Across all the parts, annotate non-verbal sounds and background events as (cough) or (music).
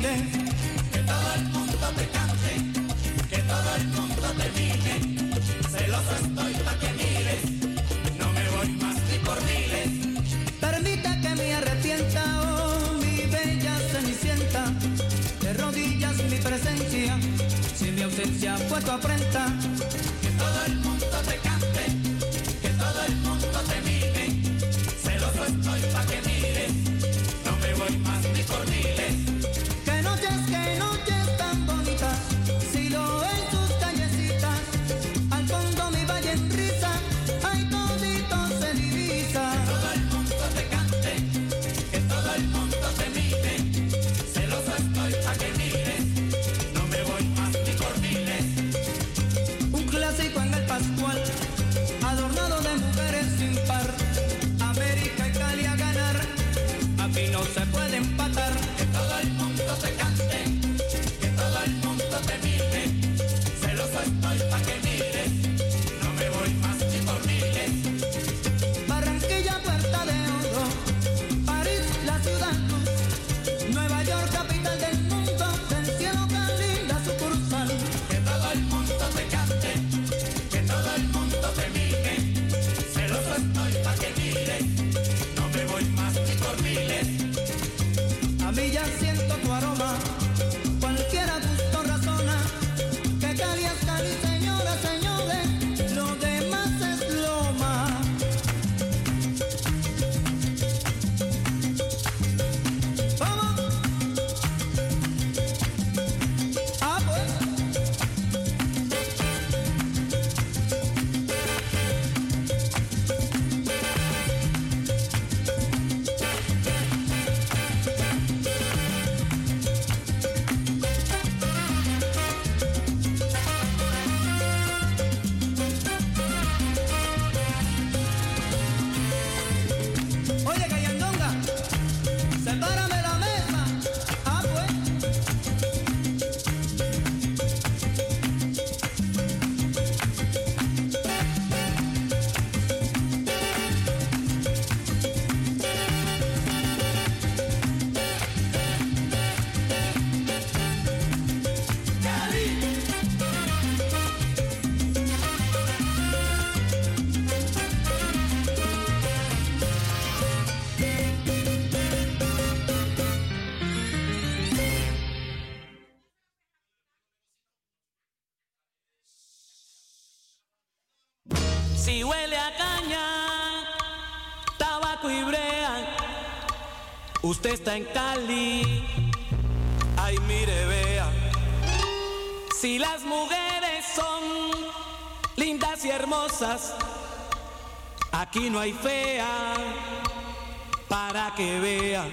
feeling Usted está en Cali. Ay, mire, vea. Si las mujeres son lindas y hermosas, aquí no hay fea para que vea.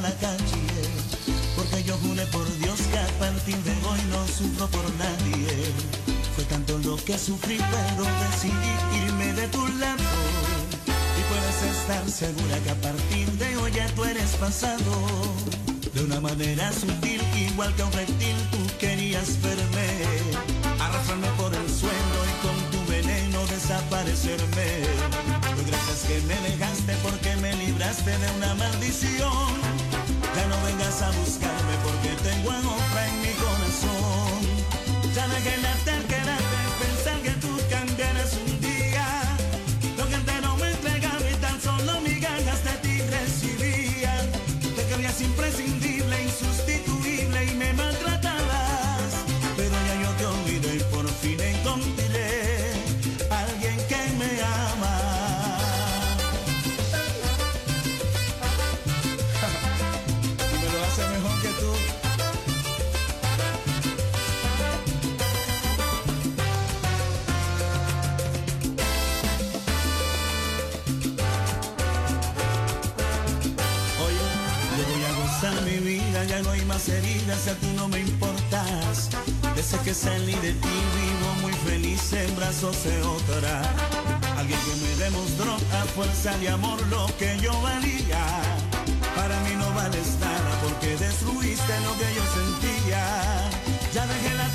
la calle, porque yo juré por Dios que a partir de hoy no sufro por nadie. Fue tanto lo que sufrí, pero decidí irme de tu lado. Y puedes estar segura que a partir de hoy ya tú eres pasado. De una manera sutil, igual que un reptil, tú querías verme. Arrastrarme por el suelo y con tu veneno desaparecerme. Pues gracias que me dejaste porque me libraste de una maldición ya no vengas a buscarme porque tengo en que salí de ti vivo muy feliz en brazos de otra. Alguien que me demostró a fuerza de amor lo que yo valía. Para mí no vales nada porque destruiste lo que yo sentía. Ya dejé la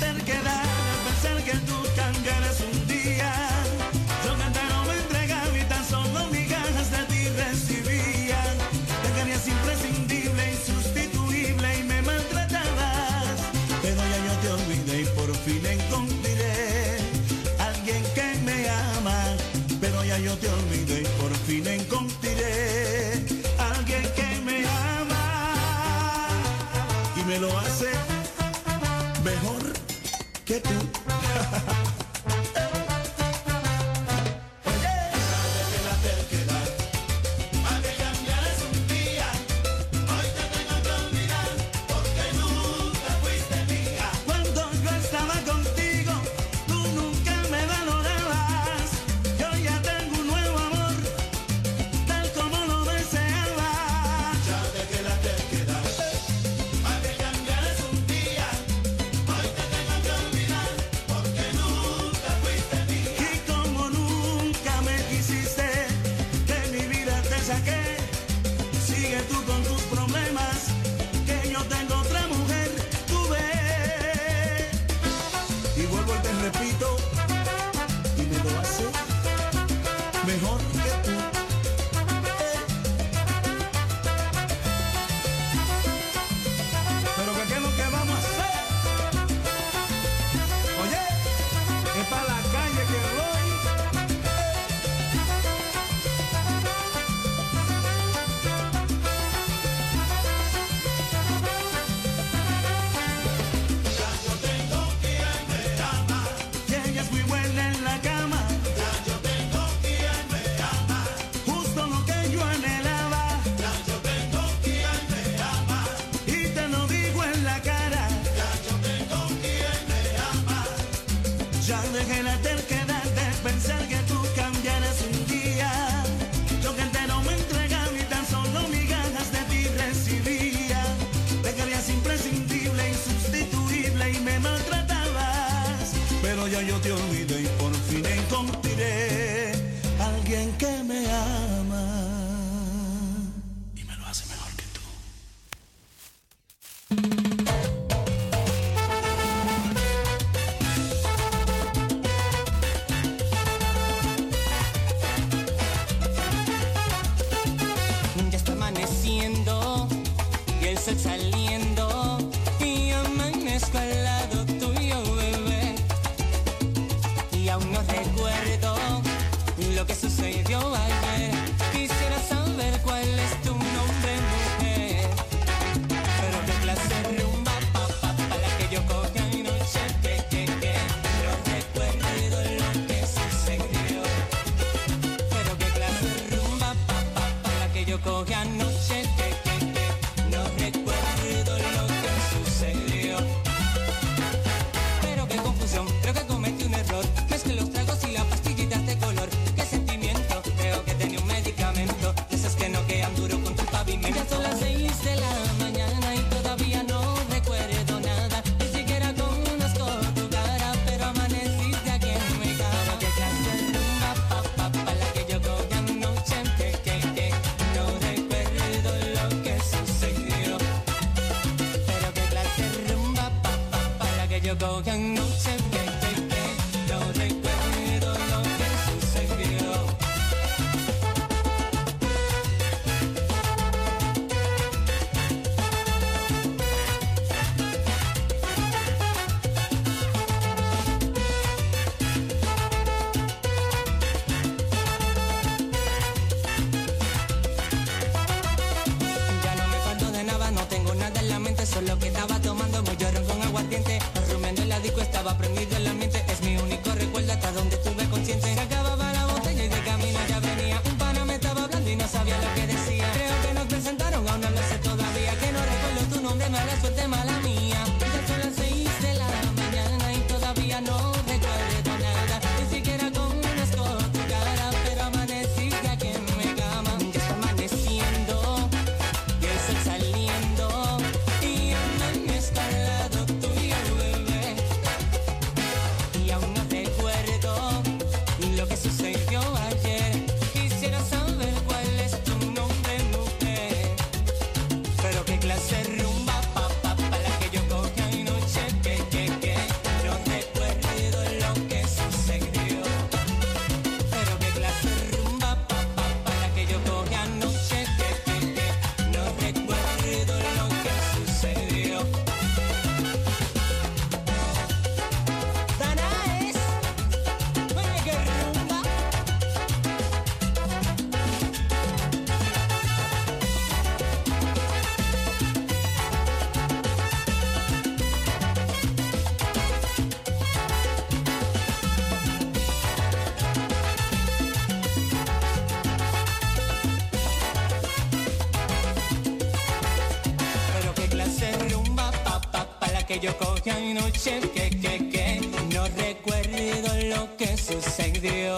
Que hay noches que, que, que no recuerdo lo que sucedió.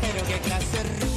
Pero qué clase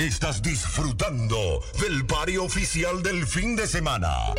Estás disfrutando del pari oficial del fin de semana.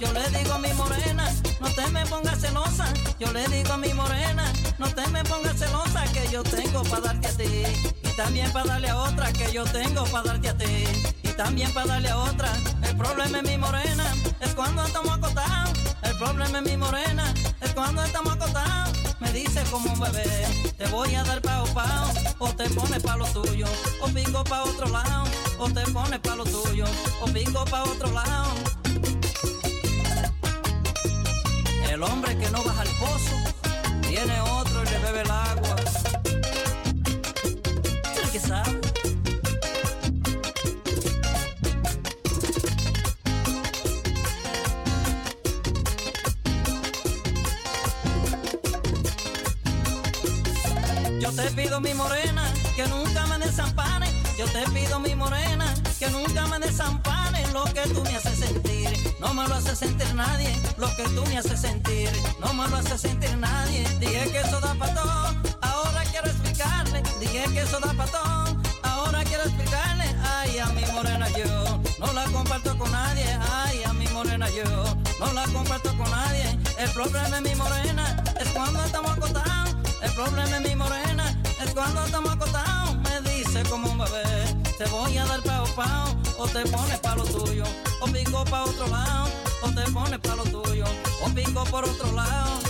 Yo le digo a mi morena, no te me pongas celosa. Yo le digo a mi morena, no te me pongas celosa, que yo tengo para darte a ti. Y también para darle a otra, que yo tengo para darte a ti. Y también para darle a otra. El problema es mi morena, es cuando estamos acotados. El problema es mi morena, es cuando estamos acotados me dice como un bebé, te voy a dar pao pao, o te pones pa' lo tuyo, o pico pa' otro lado, o te pones pa' lo tuyo, o pico pa' otro lado. El hombre que no baja al pozo, tiene otro y le bebe el agua. El que sabe. Yo te pido mi morena que nunca me desampane. Yo te pido mi morena que nunca me desampane. Lo que tú me haces sentir, no me lo hace sentir nadie. Lo que tú me haces sentir, no me lo hace sentir nadie. Dije que eso da todo, ahora quiero explicarle. Dije que eso da todo, ahora quiero explicarle. Ay, a mi morena yo no la comparto con nadie. Ay, a mi morena yo no la comparto con nadie. El problema es mi morena, es cuando estamos acostados. El problema es mi morena, es cuando estamos acostados. Me dice como un bebé, te voy a dar pao pao, o te pones pa' lo tuyo, o pico pa' otro lado, o te pones por otro lado.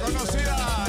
Conocida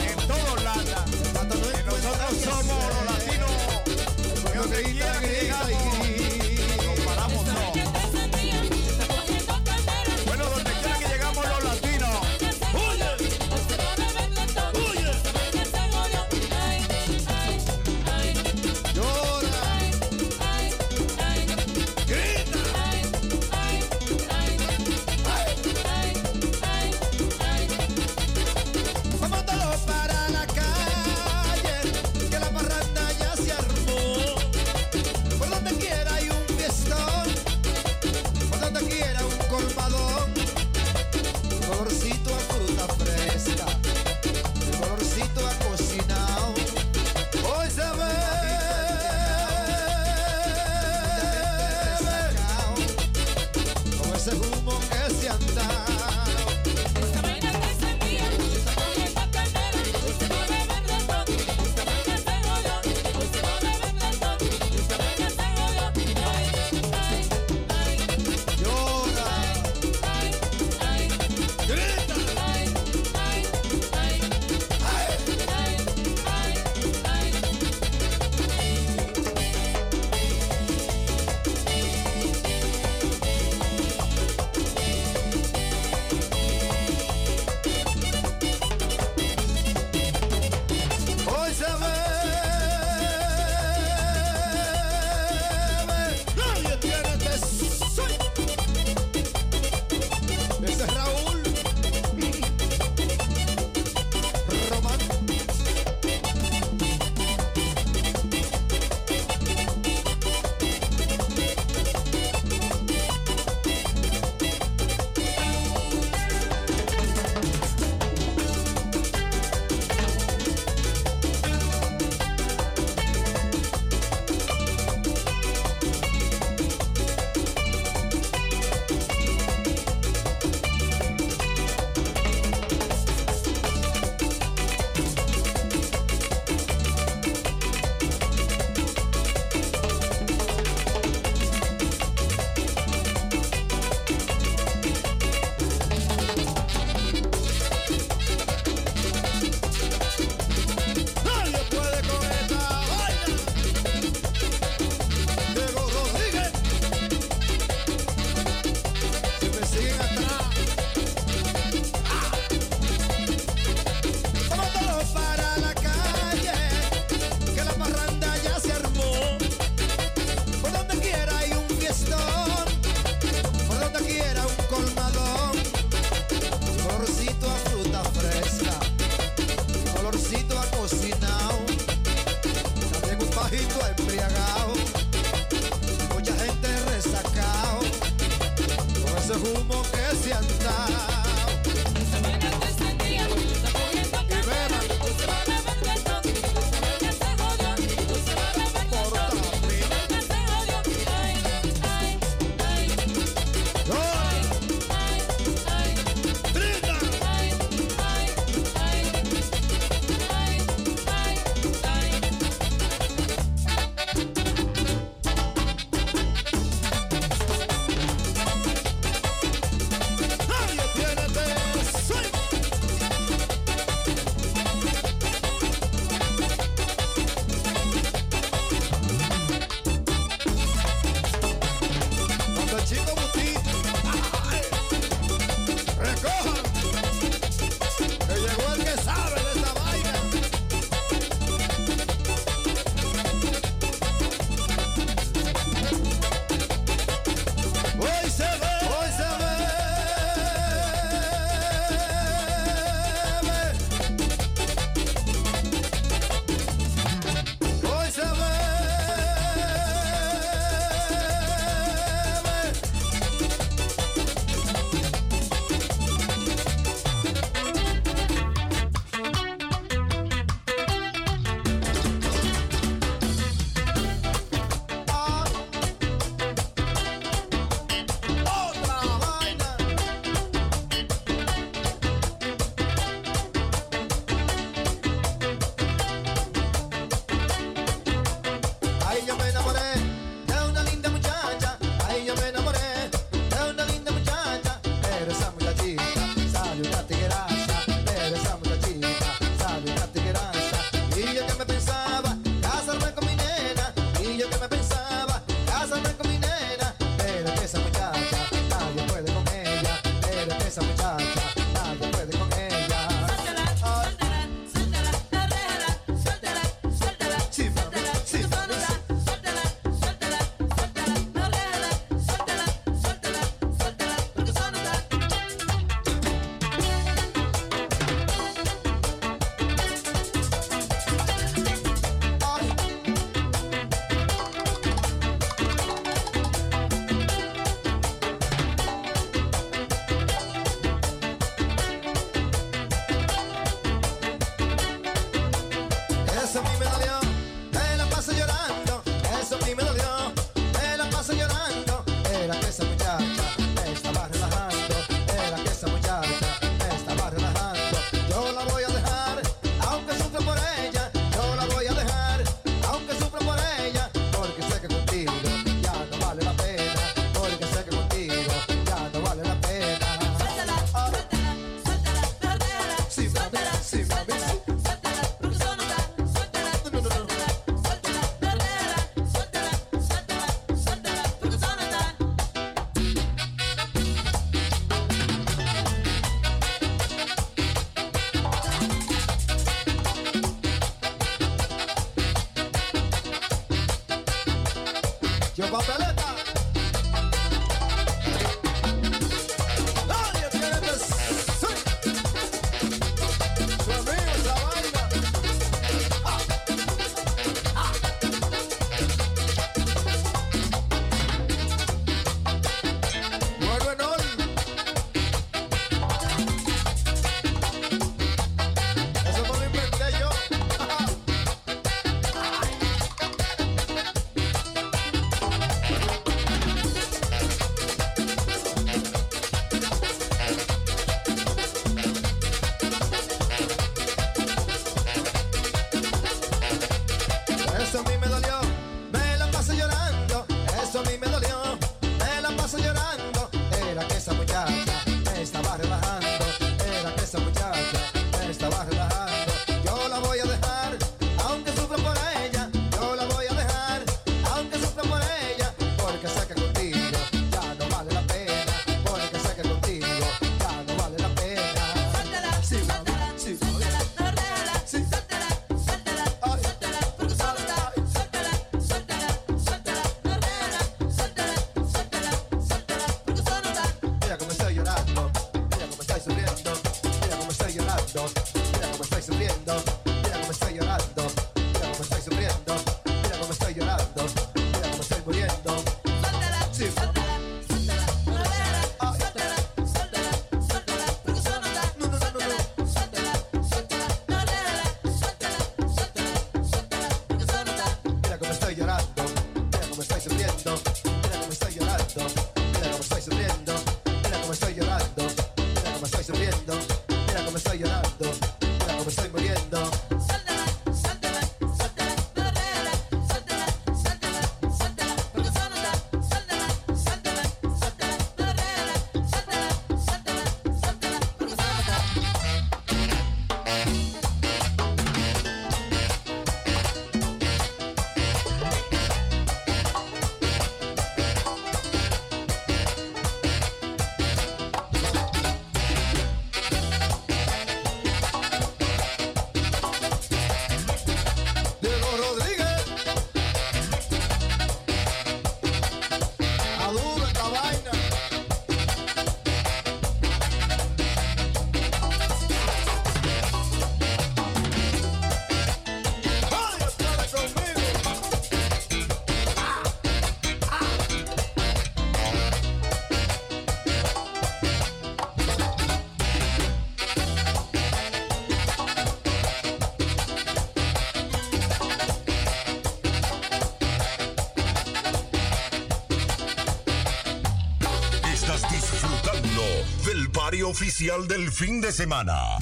del fin de semana.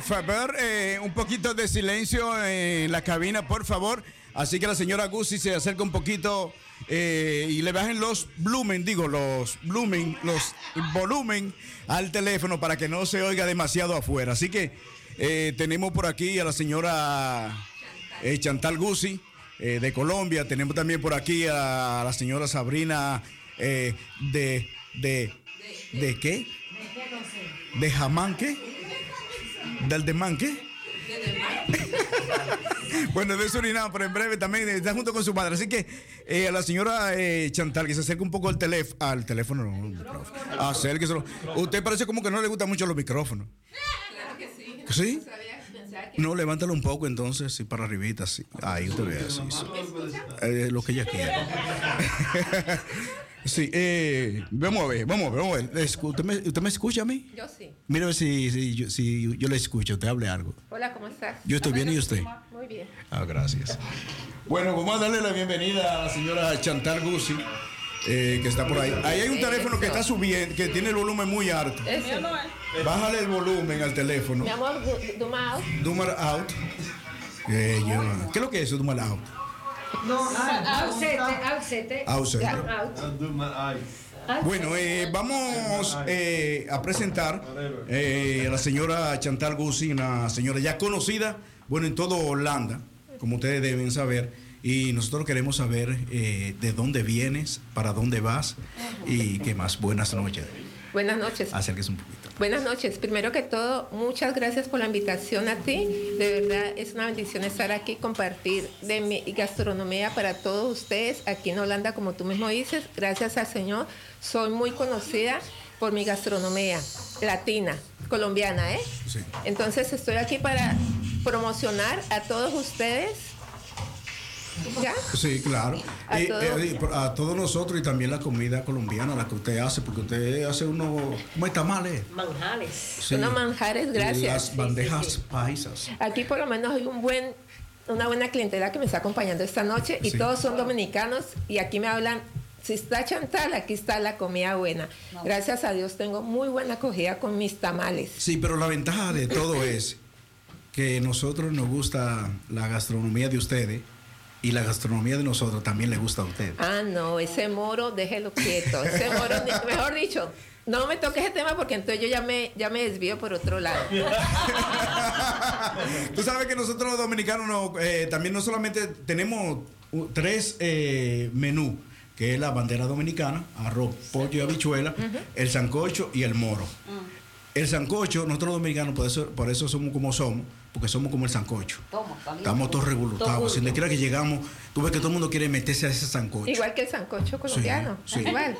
Por favor, eh, un poquito de silencio en la cabina, por favor. Así que la señora Guzzi se acerca un poquito eh, y le bajen los volumen, digo, los volumen, los volumen al teléfono para que no se oiga demasiado afuera. Así que eh, tenemos por aquí a la señora eh, Chantal Guzzi de Colombia. Tenemos también por aquí a la señora Sabrina eh, de, de, de qué? ¿De Jamán qué? ¿Del Demán qué? (laughs) bueno, de Surinam, pero en breve también está junto con su madre. Así que eh, a la señora eh, Chantal, que se acerque un poco al, teléfono al teléfono. No, micrófono. Acérqueselo. Usted parece como que no le gustan mucho los micrófonos. ¿Sí? No, levántalo un poco entonces, sí, para arribita, sí. Ahí usted ve así. sí. Eh, lo que ella quiera. (laughs) sí, eh, vamos a ver, vamos a ver, vamos a ver. ¿Usted me, usted me escucha a mí? Yo sí. Mira a ver si, si, yo, si yo le escucho, te hable algo. Hola, ¿cómo estás? Yo estoy bien, ¿y usted? Muy bien. Ah, gracias. Bueno, vamos a darle la bienvenida a la señora Chantal Guzzi, eh, que está por ahí. Ahí hay un teléfono que está subiendo, que tiene el volumen muy alto. Ese. Bájale el volumen al teléfono. Mi amor, du- Duma out. Dumar out. Eh, ¿Qué es lo que es eso, Dumar out? No, ausente, ausente. Ausente. Ya, out. Bueno, eh, vamos eh, a presentar eh, a la señora Chantal Guzzi, una señora ya conocida, bueno, en todo Holanda, como ustedes deben saber. Y nosotros queremos saber eh, de dónde vienes, para dónde vas y qué más. Buenas noches. Buenas noches. Acérquese un poquito. Buenas noches. Primero que todo, muchas gracias por la invitación a ti. De verdad, es una bendición estar aquí, compartir de mi gastronomía para todos ustedes aquí en Holanda, como tú mismo dices. Gracias al Señor, soy muy conocida por mi gastronomía latina, colombiana, ¿eh? Sí. Entonces estoy aquí para promocionar a todos ustedes. ¿Ya? Sí, claro. A Eh, todos. eh, a todos nosotros y también la comida colombiana, la que usted hace, porque usted hace unos ¿cómo tamales. Manjales. Sí. Unos manjares, gracias. Las bandejas paisas. Aquí por lo menos hay un buen, una buena clientela que me está acompañando esta noche y Sí. todos son dominicanos y aquí me hablan, si está Chantal, aquí está la comida buena. Gracias a Dios tengo muy buena acogida con mis tamales. Sí, pero la ventaja de todo es que nosotros nos gusta la gastronomía de ustedes y la gastronomía de nosotros también le gusta a ustedes. Ah, no, ese moro, déjelo quieto. Ese moro, mejor dicho, no me toque ese tema porque entonces yo ya me, ya me desvío por otro lado. (laughs) Tú sabes que nosotros los dominicanos no, eh, también no solamente tenemos tres eh, menús, que es la bandera dominicana, arroz, pollo y habichuela, el sancocho y el moro. El sancocho, nosotros los dominicanos, por eso, por eso somos como somos, porque somos como el sancocho. Estamos todos revolutados. Donde quiera que llegamos, tú ves que todo el mundo quiere meterse a ese sancocho. Igual que el sancocho colombiano. sí. (laughs) Igual.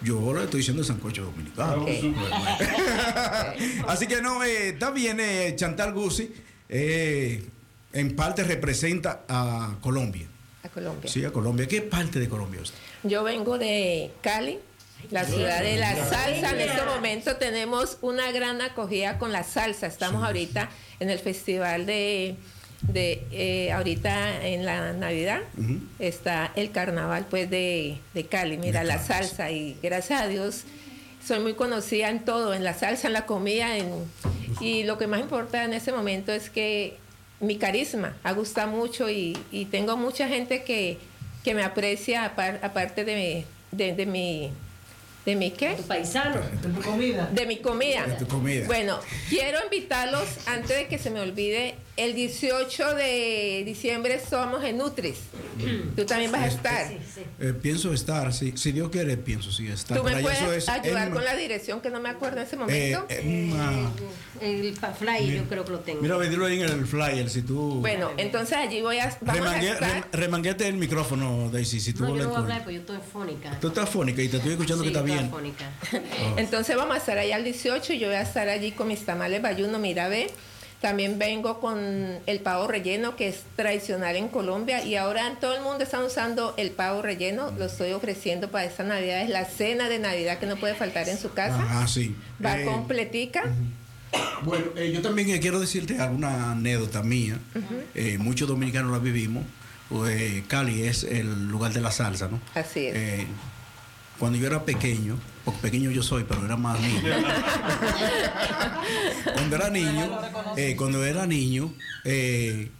Yo le estoy diciendo el sancocho dominicano. Ok. (laughs) Así que no, eh, está bien, eh, Chantal Guzzi, eh, en parte representa a Colombia. A Colombia. Sí, a Colombia. ¿Qué parte de Colombia usted? Yo vengo de Cali, la ciudad de la salsa. En este momento tenemos una gran acogida con la salsa. Estamos ahorita en el festival de, de eh, ahorita en la Navidad. Está el carnaval pues de, de Cali, mira, la salsa. Y gracias a Dios soy muy conocida en todo, en la salsa, en la comida. En, y lo que más importa en ese momento es que mi carisma ha gustado mucho y, y tengo mucha gente que, que me aprecia apar- aparte de, de, de mi... ¿De mi qué? paisano. De tu comida. De mi comida. De tu comida. Bueno, quiero invitarlos, antes de que se me olvide, el 18 de diciembre somos en Nutris. Tú también vas a estar. Eh, pienso estar, sí. Si Dios quiere, pienso sí estar. Tú me Para allá, eso puedes es ayudar con la dirección que no me acuerdo en ese eh, momento. en una- El pa- flyer yo creo que lo tengo. mira, dilo ahí en el flyer, si tú... Bueno, entonces allí voy a, vamos a Remangue- estar. remanguete el micrófono, Daisy, si tú No, yo no voy a hablar porque yo estoy fónica. Tú estás fónica y te estoy escuchando Sí, que está bien. afónica. Entonces vamos a estar allá el 18 y yo voy a estar allí con mis tamales bayuno, mira, ve. También vengo con el pavo relleno, que es tradicional en Colombia. Y ahora todo el mundo está usando el pavo relleno. Lo estoy ofreciendo para esta Navidad. Es la cena de Navidad que no puede faltar en su casa. Ah, sí. Va Eh, completica. Bueno, eh, yo también eh, quiero decirte alguna anécdota mía. Eh, muchos dominicanos la vivimos. Cali es el lugar de la salsa, ¿no? Así es. Cuando yo era pequeño, porque pequeño yo soy, pero era más niño. cuando era niño, eh, cuando era niño, eh,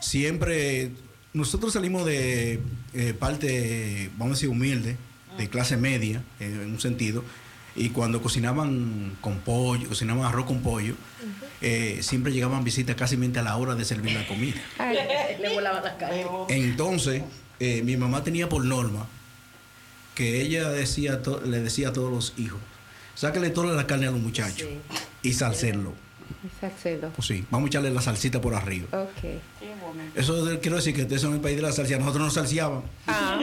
siempre nosotros salimos de eh, parte, vamos a decir, humilde, de clase media, eh, en un sentido, y cuando cocinaban con pollo, cocinaban arroz con pollo, eh, siempre llegaban visitas casi a la hora de servir la comida. Le volaban las caras. Entonces, eh, mi mamá tenía por norma que ella decía le decía a todos los hijos, sáquele toda la carne a los muchachos y salcerlo. Salcedo. Pues sí, vamos a echarle la salsita por arriba. Ok. Eso de- quiero decir que ustedes son el país de la salsa, nosotros nos salseaban. Ah,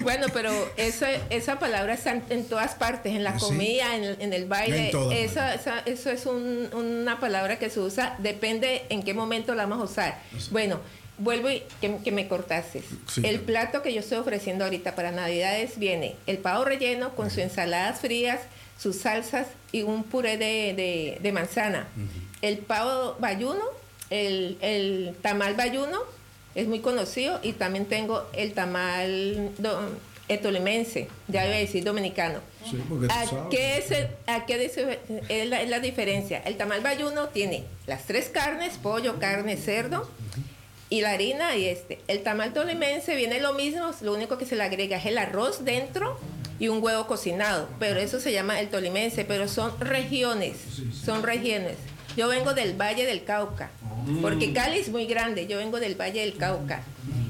bueno, pero esa, esa palabra está en, todas partes, en la Sí. comida, en, el- en el baile. En Esa- esa- eso es un- una palabra que se usa, depende en qué momento la vamos a usar. Bueno, vuelvo y que, que me cortases. Sí, el claro. plato que yo estoy ofreciendo ahorita para Navidades viene el pavo relleno con sus ensaladas frías, sus salsas y un puré de, de- de manzana. El pavo bayuno, el, el tamal bayuno es muy conocido y también tengo el tamal do- eh, tolimense, ya iba a decir dominicano. Sí, ¿A qué, es, el- a qué dice- es, la, es la diferencia? El tamal bayuno tiene las tres carnes, pollo, carne, cerdo y la harina y este. El tamal tolimense viene lo mismo, lo único que se le agrega es el arroz dentro y un huevo cocinado, pero eso se llama el tolimense, pero son regiones, son regiones. Yo vengo del Valle del Cauca, porque Cali es muy grande, yo vengo del Valle del Cauca.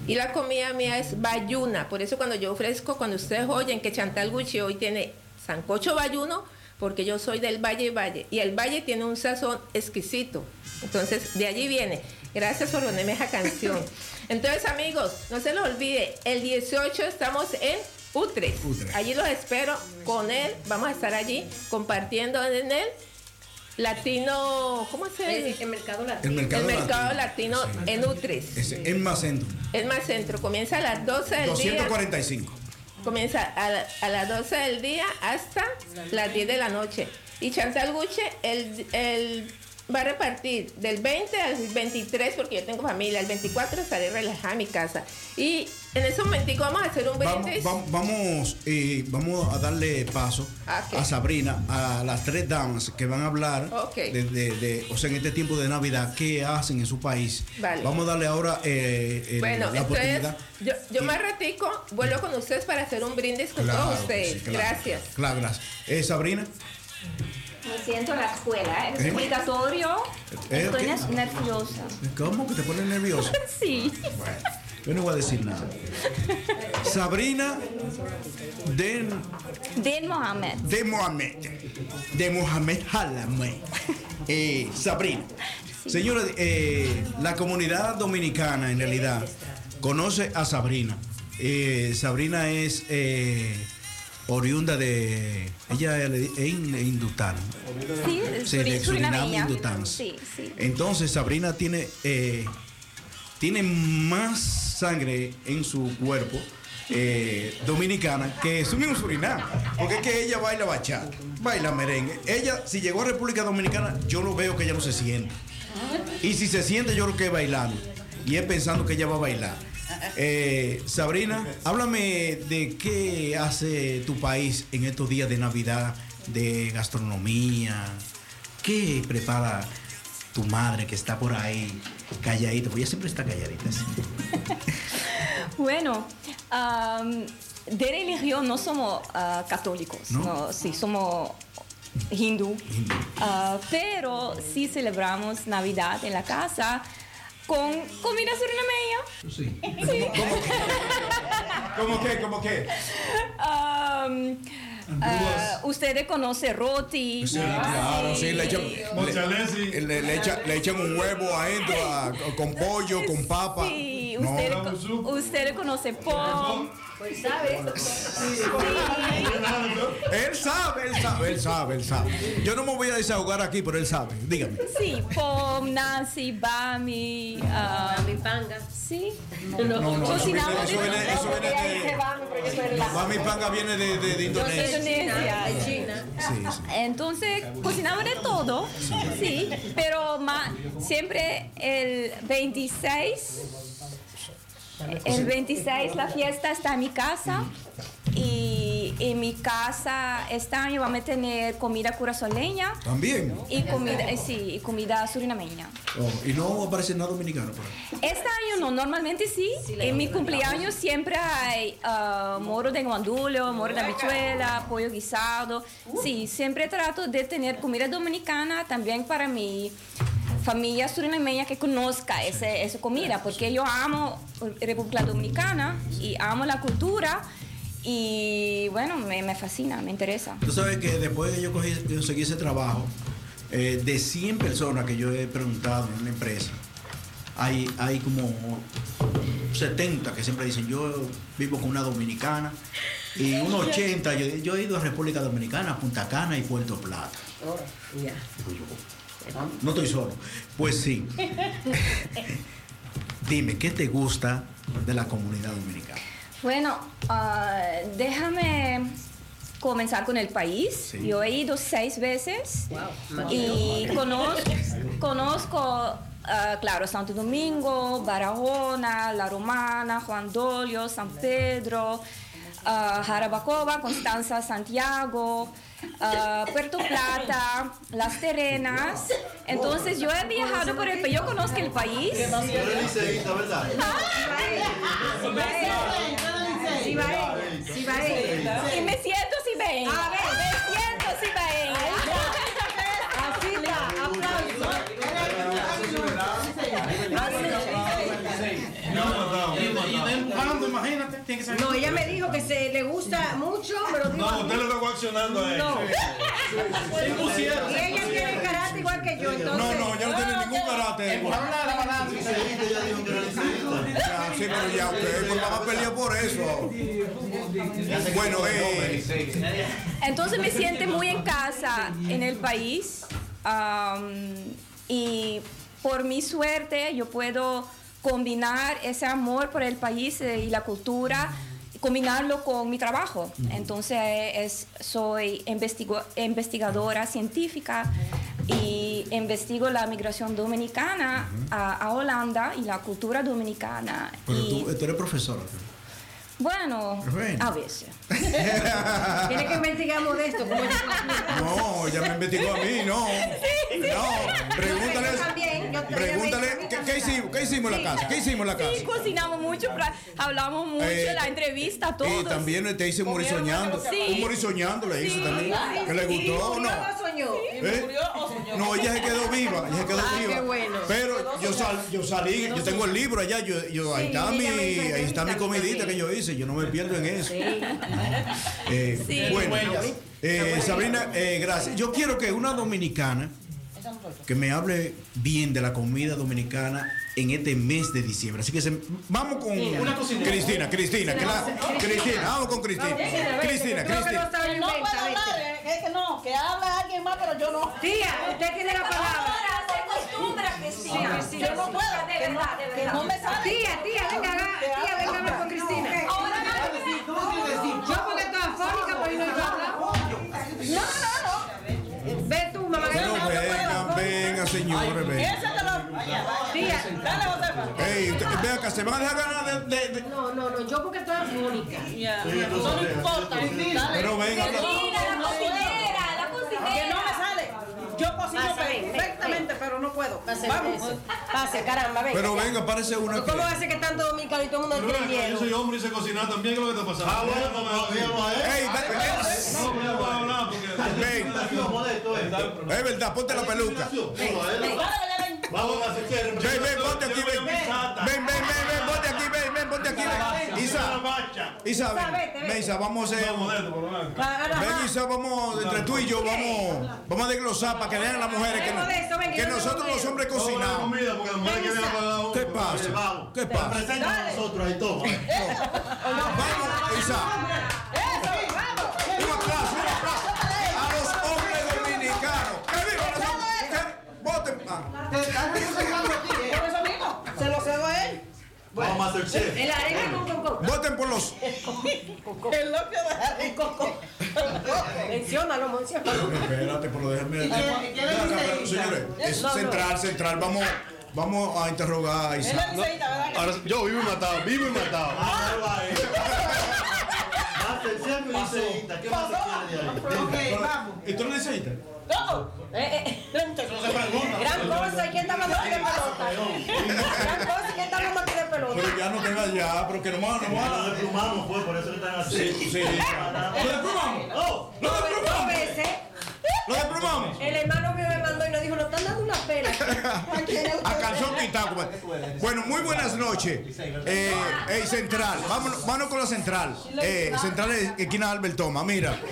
Y la comida mía es bayuna, por eso cuando yo ofrezco, cuando ustedes oyen que Chantal Gucci hoy tiene sancocho bayuno, porque yo soy del Valle Valle, y el Valle tiene un sazón exquisito. Entonces, de allí viene. Gracias por ponerme esa canción. Entonces, amigos, no se los olvide, el 18 estamos en Utres. Allí los espero con él. Vamos a estar allí compartiendo en él. Latino, ¿cómo se El, el mercado El latino. mercado, El mercado latino en Utres. Ese, en más centro. Es más centro. Comienza a las 12 del día. 245. Comienza a, la- a las 12 del día hasta las 10 de la noche. Y Chantal Guche, el, el- va a repartir del 20 al 23, porque yo tengo familia. El 24 estaré relajada en mi casa. Y en ese momentico vamos a hacer un brindis. vamos, vamos, eh, vamos a darle paso Ok. a Sabrina, a las tres damas que van a hablar Ok. de, de- de- o sea, en este tiempo de Navidad, qué hacen en su país. Vale. Vamos a darle ahora eh, el- Bueno, la entonces oportunidad. yo, yo más ratico vuelvo con ustedes para hacer un brindis con Claro todos ustedes. sí, claro. Gracias. Claro, gracias. Eh, Sabrina, Me siento en la escuela, es ¿Eh? obligatorio. ¿Eh? Estoy nerviosa. ¿cómo que te pones nervioso? (laughs) Sí. Bueno, yo no voy a decir nada. Sabrina de, Den Mohamed. de Mohamed. De Mohamed Halame. Eh, Sabrina. Señora, eh, la comunidad dominicana en realidad conoce a Sabrina. Eh, Sabrina es eh, oriunda de. Ella es en Indután. Sí, Sí, de Surinam. Sí, sí. Entonces Sabrina tiene, eh, tiene más sangre en su cuerpo eh, dominicana que su mismo Surinam. Porque es que ella baila bachata, baila merengue. Ella, si llegó a República Dominicana, yo lo veo que ella no se siente. Y si se siente, yo creo que es bailando. Y es pensando que ella va a bailar. Eh, Sabrina, háblame de qué hace tu país en estos días de Navidad, de gastronomía. ¿Qué prepara tu madre que está por ahí calladita? Porque ella siempre está calladita. (laughs) Bueno, de religión no somos ah, católicos, ¿No? ¿no? sí, somos hindú, Ah, pero sí celebramos Navidad en la casa con comida surinameña. Sí. ¿Cómo que? ¿Cómo que? Am, ah, ustedes conocen roti. Sí, claro, sí, le echan, le, le- le echa- le echan un huevo adentro a- con pollo, con papa. Sí, No. ustedes, co- ustedes conocen pom. Pues sabe. Él sabe, él sabe, él sabe, él sabe. Yo no me voy a desahogar aquí, pero él sabe. Dígame. Sí, pom, nasi, bami. ah, Mi panga. sí. No, no, viene, Cocinamos eso viene, eso viene de. Mami Panga viene de, de, de Indonesia. Indonesia. China. Sí, sí. Entonces, cocinamos de todo, sí, pero ma- siempre el 26, el 26 la fiesta está en mi casa y en mi casa este año vamos a tener comida curazoleña También. y comida, eh, sí, y comida surinameña. Oh, y no aparece nada dominicano por ahí. Este año no, normalmente sí. En mi cumpleaños siempre hay ah, moro de guandulho, moro de habichuela, pollo guisado. Sí, siempre trato de tener comida dominicana también para mi familia surinameña que conozca ese- esa comida, porque yo amo República Dominicana y amo la cultura y bueno, me, me fascina, me interesa. Tú sabes que después que yo cogí, conseguí ese trabajo, eh, de 100 personas que yo he preguntado en una empresa, hay, hay como 70 que siempre dicen, yo vivo con una dominicana, y unos (laughs) 80, yo, yo he ido a República Dominicana, Punta Cana y Puerto Plata. No estoy solo. Pues sí. (laughs) Dime, ¿qué te gusta de la comunidad dominicana? Bueno, ah, déjame comenzar con el país. Sí. Yo he ido seis veces Wow, y conozco, (laughs) conozco ah, claro, Santo Domingo, Barahona, La Romana, Juan Dolio, San Pedro, ah, Jarabacoa, Constanza, Santiago. Ah, Puerto Plata, Las Terrenas. Entonces yo he viajado por el país, yo conozco el país. Y me siento si ven. A ver. Tiene que. No, ella me dijo que se le gusta mucho, pero dijo- No, usted lo está coaccionando a él. No. Se pusieron. Y ella tiene karate igual que yo, entonces. No, no, ya no tiene ningún carácter. Ya, sí, pero ya usted pues, va a pelear por eso. Bueno, eh, Entonces me siento muy en casa en el país. am, y por mi suerte yo puedo combinar ese amor por el país eh, y la cultura combinarlo con mi trabajo. Entonces es, soy investigo- investigadora científica y investigo la migración dominicana a, a Holanda y la cultura dominicana. Pero y, tú, tú eres profesora. Bueno, Bueno. a veces. (laughs) Tiene que investigar modesto. Como no, ya me investigó a mí, no. No, pregúntale. También, también. Pregúntale, ¿qué, qué hicimos? ¿Qué hicimos en la casa? ¿Qué hicimos en la casa? Sí, cocinamos mucho, hablamos mucho, Eh, la entrevista, todo. Y también te hice morir soñando. Sí. Un morir soñando le hice Sí. también. ¿Que le gustó o no? soñó? ¿Eh? No, ella se quedó viva, ella se quedó Ah, viva. qué bueno. Pero yo, sal- yo salí, yo tengo el libro allá, yo, yo- ahí Sí, está mi, ahí está mi comidita que yo hice, yo no me pierdo en eso. Sí. (laughs) Eh, Sí. Bueno, eh, Sabrina, eh, gracias. Yo quiero que una dominicana que me hable bien de la comida dominicana en este mes de diciembre. Así que se- vamos con Una cocinera. Cristina, Cristina, que la- Cristina, vamos con Cristina. Cristina, no Cristina. estaba Que no inventa, puedo hablar, eh, que, que no, que habla alguien más, pero yo no. Tía, usted tiene la palabra. que Sí, Yo no puedo, no, que no me sale. Tía, tía, venga, haga- tía, venga con Cristina. Vengan, señores. Ese te lo. Tía. Dale, Josefa. Ey, usted- ven acá, se van a dejar ganar de, de- de- No, no, no, yo porque estoy afónica. Ya, no me importa. Dale. Pero venga, no, Mira, la no cocinera, la cocinera. Yo cocino Pasa, ven, ven, perfectamente, pero no puedo. Pase, Vamos. Pase, caramba, venga. pero venga, parece una. ¿Cómo hace que tanto dominicano y todo el mundo tiene yo soy hombre y sé cocinar también. ¿Qué es lo que está pasando? Ah, bueno, pues todavía a él. Ey, ven, No, pero no puedo hablar porque. ven. Es verdad, ponte la peluca. Vamos a hacer Ven, ven, ponte aquí, ven. Ven, ven, ven, ven, ponte aquí, ven, ven, ponte aquí, ven. Isa, Isa, ven. Ven, Isa, vamos a hacer. Ven, Isa, vamos, entre tú y yo, vamos, vamos a desglosar para que vean las mujeres que, no- que nosotros los hombres cocinamos. ¿Qué pasa? ¿Qué pasa? Presenta a nosotros ahí, toma. Vamos, Isa. Un aplauso, un aplauso a los hombres dominicanos. ¡Que vivan los hombres! ¡Que voten! Ah. Se lo cedo a él. Vamos a hacer chef. El arena con con. Voten por los. El loco de Coco. Menciónalo, menciónalo. Espérate, pero pero, Señores, es No, no. central, central. Vamos, vamos a interrogar a Él Isa. es liceísta, ¿verdad? Ahora, yo vivo y matado, vivo y matado. Va a Tercer liceísta, ¿qué más se quiere de ahí? Ok, vamos. ¿Y tú no hiciste? No, eh, eh, gran cosa, ¿y quién está hablando aquí de pelota? Gran cosa, ¿y quién está hablando aquí de pelota? Pero ya no tengas ya, pero que no más, no más. Lo desplumamos, fue, por eso que están así. Sí, sí. (laughs) ¿Lo desplumamos? Oh, ¿Lo desplumamos? ¿Lo desplumamos? El hermano mío me mandó y nos dijo, nos están dando una pela. (laughs) A calzón quitado. Bueno, muy buenas noches. Eh, eh, central, vámonos, vámonos con la central. Eh, central es esquina Albert Toma, mira. (laughs)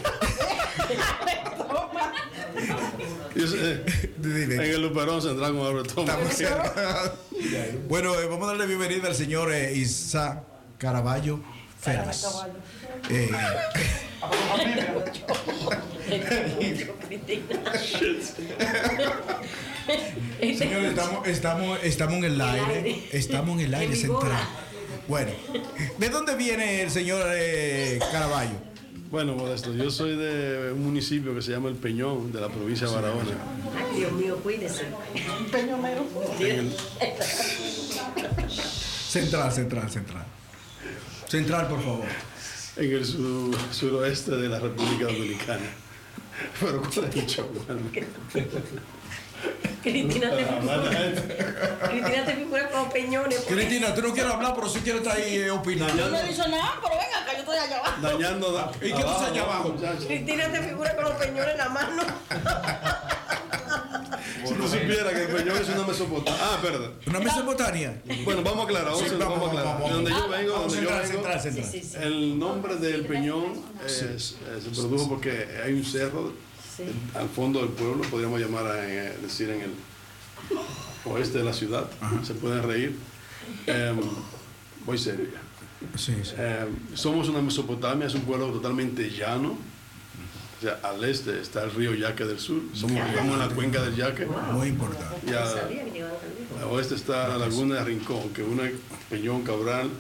Yo sé, en el Luperón central con Albert (laughs) cerca. Bueno, eh, vamos a darle bienvenida al señor eh, Isa Caraballo Félix. Eh, (laughs) señor, estamos, estamos, estamos en el aire. Estamos en el aire central. Bueno, ¿de dónde viene el señor eh, Caraballo? Bueno, Modesto, yo soy de un municipio que se llama El Peñón, de la provincia de Barahona. Ay, Dios mío, cuídese. Peñonero. Central, central, central. Central, por favor. En el sur- suroeste de la República Dominicana. (laughs) Pero ¿cuál es el show, (laughs) mano? Cristina te esto. Cristina te figura como peñones. Cristina, tú no quieres hablar, pero sí quieres estar ahí eh, opinando. Yo no he dicho nada, pero venga, acá yo estoy allá abajo. Dañando. da- ¿Y qué tú haces allá abajo? Cristina te figura con los peñones en la mano. (laughs) Si tú supieras que el Peñón es una mesopotamia. Ah, perdón. ¿Una mesopotamia? Bueno, vamos a aclarar, vamos, Sí, a- vamos, vamos a aclarar. vamos, De donde yo vamos. vengo, donde yo vengo. Sí, sí, el nombre del Peñón es- eh, se produjo porque hay un cerro al fondo del pueblo, podríamos llamar a eh, decir en el oeste de la ciudad, se pueden reír. Em, voy serio ya. Sí, sí. Em, somos una Mesopotamia, es un pueblo totalmente llano. O sea, al este está el río Yaque del Sur, somos, estamos en la cuenca del Yaque. Muy importante. Y al, al oeste está la laguna de Rincón, que une Peñón, Cabral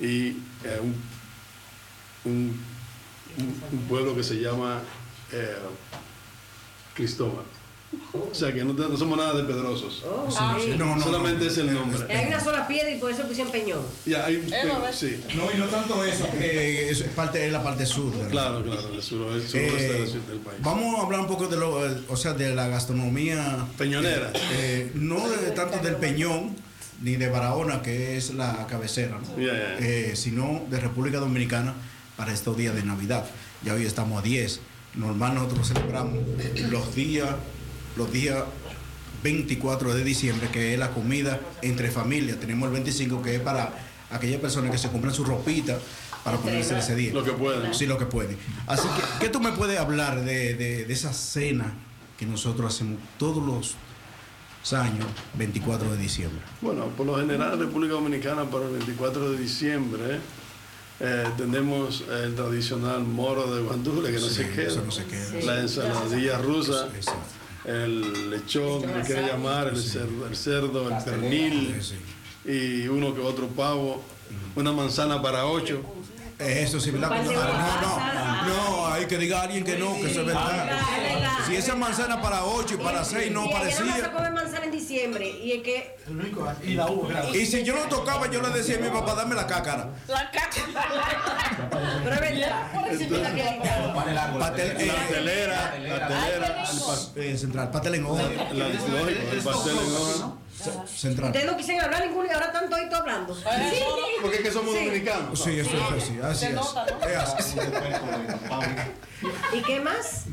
y eh, un, un- un- un pueblo que se llama eh, Cristóbal. O sea que no, somos nada de pedrosos. Oh, Sí, sí. No, no, Solamente es el nombre. Hay una sola piedra y por eso pusieron peñón. Ya, hay, Eh, no, sí. No, y no tanto eso, que es parte de la parte sur. ¿verdad? Claro, claro, el suroeste, suroeste Eh, del sur del país. Vamos a hablar un poco de lo, eh, o sea, de la gastronomía Peñonera. eh, no de tanto del Peñón ni de Barahona, que es la cabecera, ¿no? Eh, sino de República Dominicana para estos días de Navidad. Ya hoy estamos a 10. Normal nosotros celebramos los días, los días 24 de diciembre, que es la comida entre familias. Tenemos el 25, que es para aquellas personas que se compran su ropita para ponerse ese día. Lo que pueden. Sí, lo que pueden. Así que, ¿qué tú me puedes hablar de, de- de esa cena que nosotros hacemos todos los años, 24 de diciembre? Bueno, por lo general en República Dominicana para el 24 de diciembre eh, tenemos el tradicional moro de guandule que no Sí, se queda, eso no se queda. la ensaladilla rusa, sí. El lechón, que quiera llamar, el cerdo, el, cerdo, el pernil y uno que otro pavo, una manzana para ocho. Eso sí, ¿verdad? No, no, no, no, hay que diga a alguien que no, que eso es verdad. Si esa manzana para 8 y para 6 no parecía. Diciembre. Y es que. Y la uva. Y si yo lo tocaba, yo le decía a mi papá, dame la cácara. La caca. Pero es verdad. Pastel, eh, La telera, la telera, el pas- eh, central, pastel en hoja. el pastel en hoja. Central. Ustedes no quisieron hablar ninguno y ahora están todos hablando. Porque es que somos Sí. dominicanos. Sí, eso es así, así es. Es así. ¿Y qué más?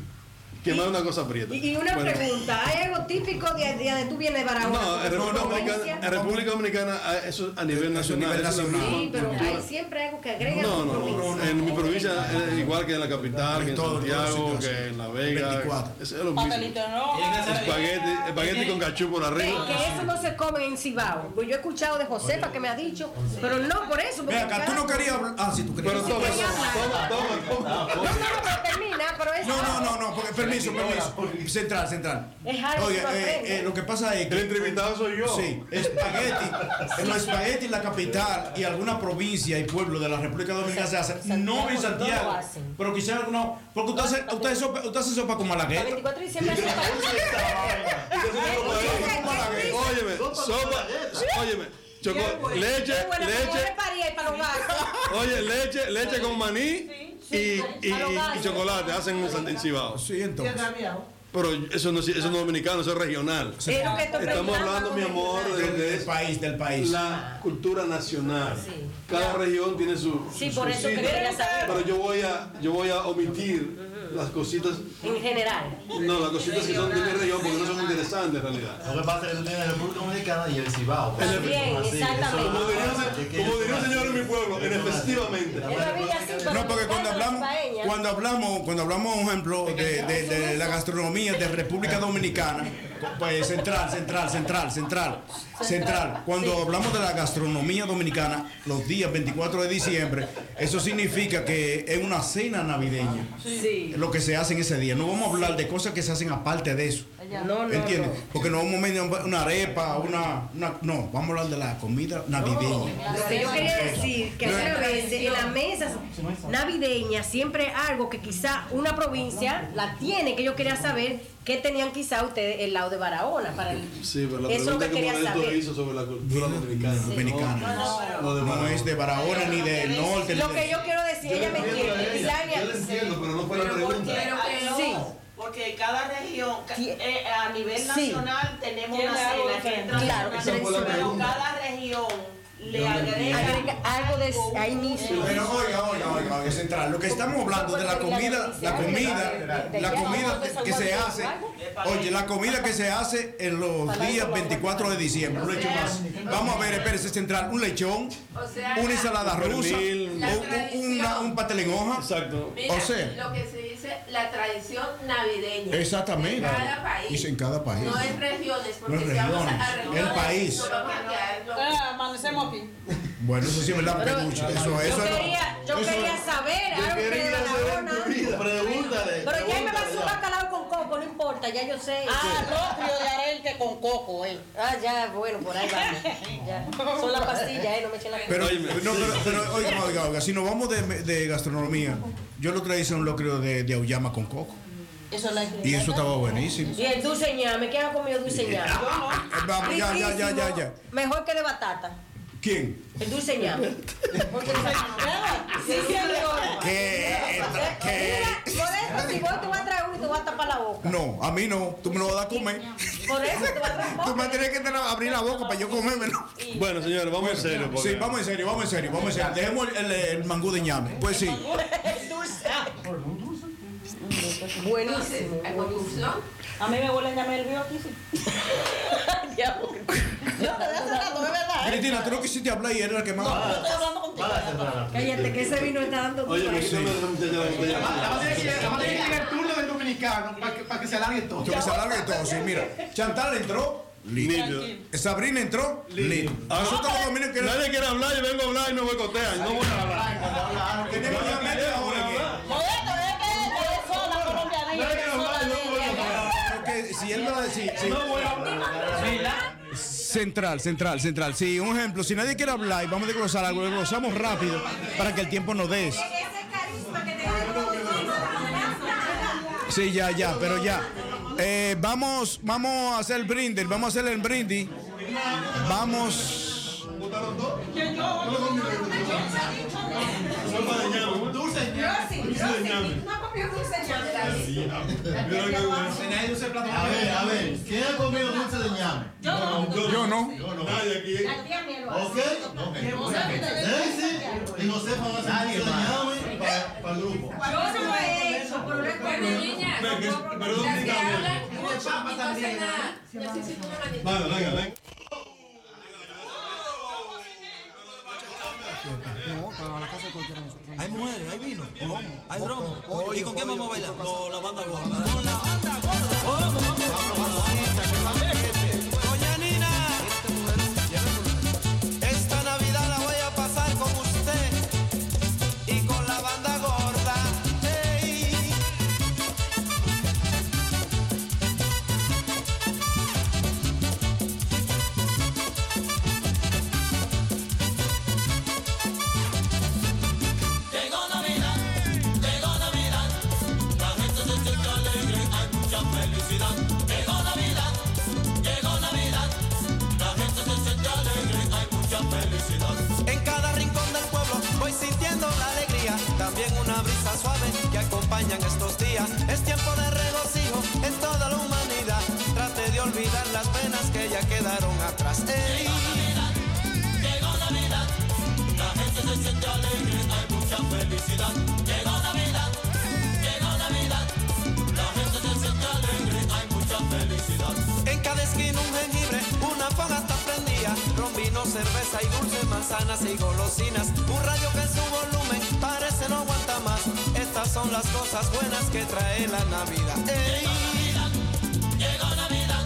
Que más una cosa prieta. Y, y una Bueno. pregunta, ¿hay algo típico de, de donde tú vienes de Barahona? No, en República? Dominicana, en República Dominicana ah, eso a nivel nacional. nivel nacional. Sí, pero hay siempre algo que agrega No, no, provincia. no. En mi provincia es igual que en la capital, que en todo, Santiago, que en La Vega. 24. Eso es lo mismo. No. Espagueti, espagueti con cachú por arriba. que eso no se come en Cibao. Pues yo he escuchado de Josefa que me ha dicho, pero no por eso. porque acá, tú no querías hablar. Ah, sí, tú querías Pero toma, toma, toma, toma. No, no, pero termina, pero es. No, no, no, no, porque, permiso, permiso. Central, central. Es algo Oye, eh, eh, lo que pasa es El que. entrevistado soy yo. Sí, espagueti. (laughs) En los espagueti en la capital y alguna provincia y pueblo de la República Dominicana se hacen. No en Santiago. Pero quizás alguna. Porque usted hace, usted sopa, usted hace sopa con El malagueta. 24 de diciembre hace Óyeme, sopa, óyeme, (laughs) choco- bueno. leche, bueno, leche, para los (laughs) oye, leche, leche con maní y, y, chocolate, hacen en en Cibao. Sí, entonces. Pero eso no, es- eso no es dominicano, eso es regional. Que Estamos hablando, mi amor, de es país, del país. La cultura nacional. Cada región tiene su. Sí, su por eso saber. Pero yo voy a, yo voy a omitir las cositas. En general. No, las cositas que son de mi región porque no son interesantes en realidad. Lo que pasa es que tú tienes la República Dominicana y el Cibao. También, Así, exactamente. Como diría, como diría un señor en mi pueblo, en efectivamente. No, porque cuando hablamos, cuando hablamos, cuando hablamos, por ejemplo, de, de- de la gastronomía de República Dominicana, pues central, central, central, central, central. Cuando hablamos de la gastronomía dominicana, los días 24 de diciembre, eso significa que es una cena navideña. Sí. Lo que se hace en ese día. No vamos a hablar de cosas que se hacen aparte de eso. No, no, ¿Entiendes? no. Porque no vamos a meter una arepa, una, una- No, vamos a hablar de la comida navideña. Lo que yo quería decir que No. a veces en las mesas navideñas siempre algo que quizá una provincia la tiene, que yo quería saber qué tenían quizá ustedes el lado de Barahona para el Sí, pero la Eso es lo pregunta que que quería Modesto saber. hizo sobre la cultura dominicana. Dominicana. No, de No es de Barahona ni del norte. Lo que yo quiero decir, ella me entiende. Yo lo entiendo, pero no fue la pregunta. Pero que no, Sí. Porque cada región, eh, a nivel Sí. nacional tenemos una cena que entra Claro, pero cada región le agrega, Agrega algo de ahí mismo. Pero oiga, oiga, oiga, oiga, central. Lo que estamos hablando de la comida, la comida, la comida que se hace, oye, la comida que se hace en los días 24 de diciembre, un lechón más. Vamos a ver, espérese, central, un lechón, una ensalada rusa, un, una- un pastel en hoja. Exacto. O sea, lo que se dice la tradición navideña. exactamente. En cada país. Dice en cada país. No en regiones, porque No en si vamos a- a regiones, el país. Ah, amanecemos aquí. Bueno, eso sí es verdad, Pero peluche. Eso, yo eso quería, yo eso- quería saber algo que de Barahona. Pregúntale. Pero ya me pasó un bacalao con coco, no importa, ya yo sé. Ah, locrio de arenque con coco, eh. Ah, ya, bueno, por ahí. Ya. Son las pastillas, eh, no me echen la Pero, no, pero, pero oiga, oiga, oiga, si nos vamos de, de gastronomía, yo lo traí un locrio de, de auyama con coco. Eso la Y eso estaba buenísimo. Y el dulce ñame, ¿quién ha comido dulce ñame? Eh, Vamos, ya, ya, ya, ya, ya. Mejor que de batata. ¿Quién? El dulce ñame. Porque- Sí, señor. ¿Qué? ¿Qué? Mira, por eso, si vos te vas a traer uno y te vas a tapar la boca. No, a mí no. Tú me lo vas a dar a comer. Por eso te vas a traer Tú me tienes que tener- abrir la boca para yo comérmelo. Bueno, señores, vamos en serio. porque- Sí, vamos en serio, vamos en serio, vamos en serio. Dejemos el, el mangú de ñame. Pues sí. Buenísimo. ¿Hay conclusión? A mí me huele ñame el río aquí, sí. Ya, porque- Yo te estoy hablando, de verdad. ¿eh? Cristina, tú no quisiste hablar y era la que más. Yo estoy hablando contigo. Cállate, que ese vino está dando Oye, me Sí. quítame esa muchacha la botella. Vamos a tener que a ir al turno del dominicano para que, para que se alargue todo. Tú que se alargue todo, sí, mira. Chantal entró, Nítido. Sabrina entró, listo. Nosotros los dominicanos. Nadie quiere hablar, yo vengo a hablar y me boicotean. No voy a hablar. Tenemos ya media hora aquí. Modesto, es que es sola colombiana. Nadie quiere hablar, yo no voy a si él va a decir. sí. No voy a hablar. Central, central, central. Sí, un ejemplo. Si nadie quiere hablar y vamos a desglosar algo, lo desglosamos rápido para que el tiempo nos dé. Sí, ya, ya, pero ya. Eh, vamos, vamos a hacer el brindis, vamos a hacer el brindis. Vamos. A ver, a ver, ¿quién ha comido dulce de ñame? Yo no. Nadie aquí. ¿Ok? Daisy y Josefa van a hacer dulce de ñame para, para el grupo. Niña, Ven, que- como- pero ¿dónde las que está, hablan bien? mucho no. Hay mujeres, hay vino, hay droga. ¿Y con quién vamos a bailar? Con la banda gorda. Con la banda gorda. Estos días. Es tiempo de regocijo en toda la humanidad. Trate de olvidar las penas que ya quedaron atrás. Ey. Llegó Navidad, la gente se siente alegre, hay mucha felicidad. Llegó Navidad, llegó Navidad, la gente se siente alegre, hay mucha felicidad. En cada esquina un jengibre, una fogata prendida, ron, cerveza y dulces, manzanas y golosinas. Un radio que en su volumen parece no aguanta más. Estas son las cosas buenas que trae la Navidad. Ey. Llegó Navidad,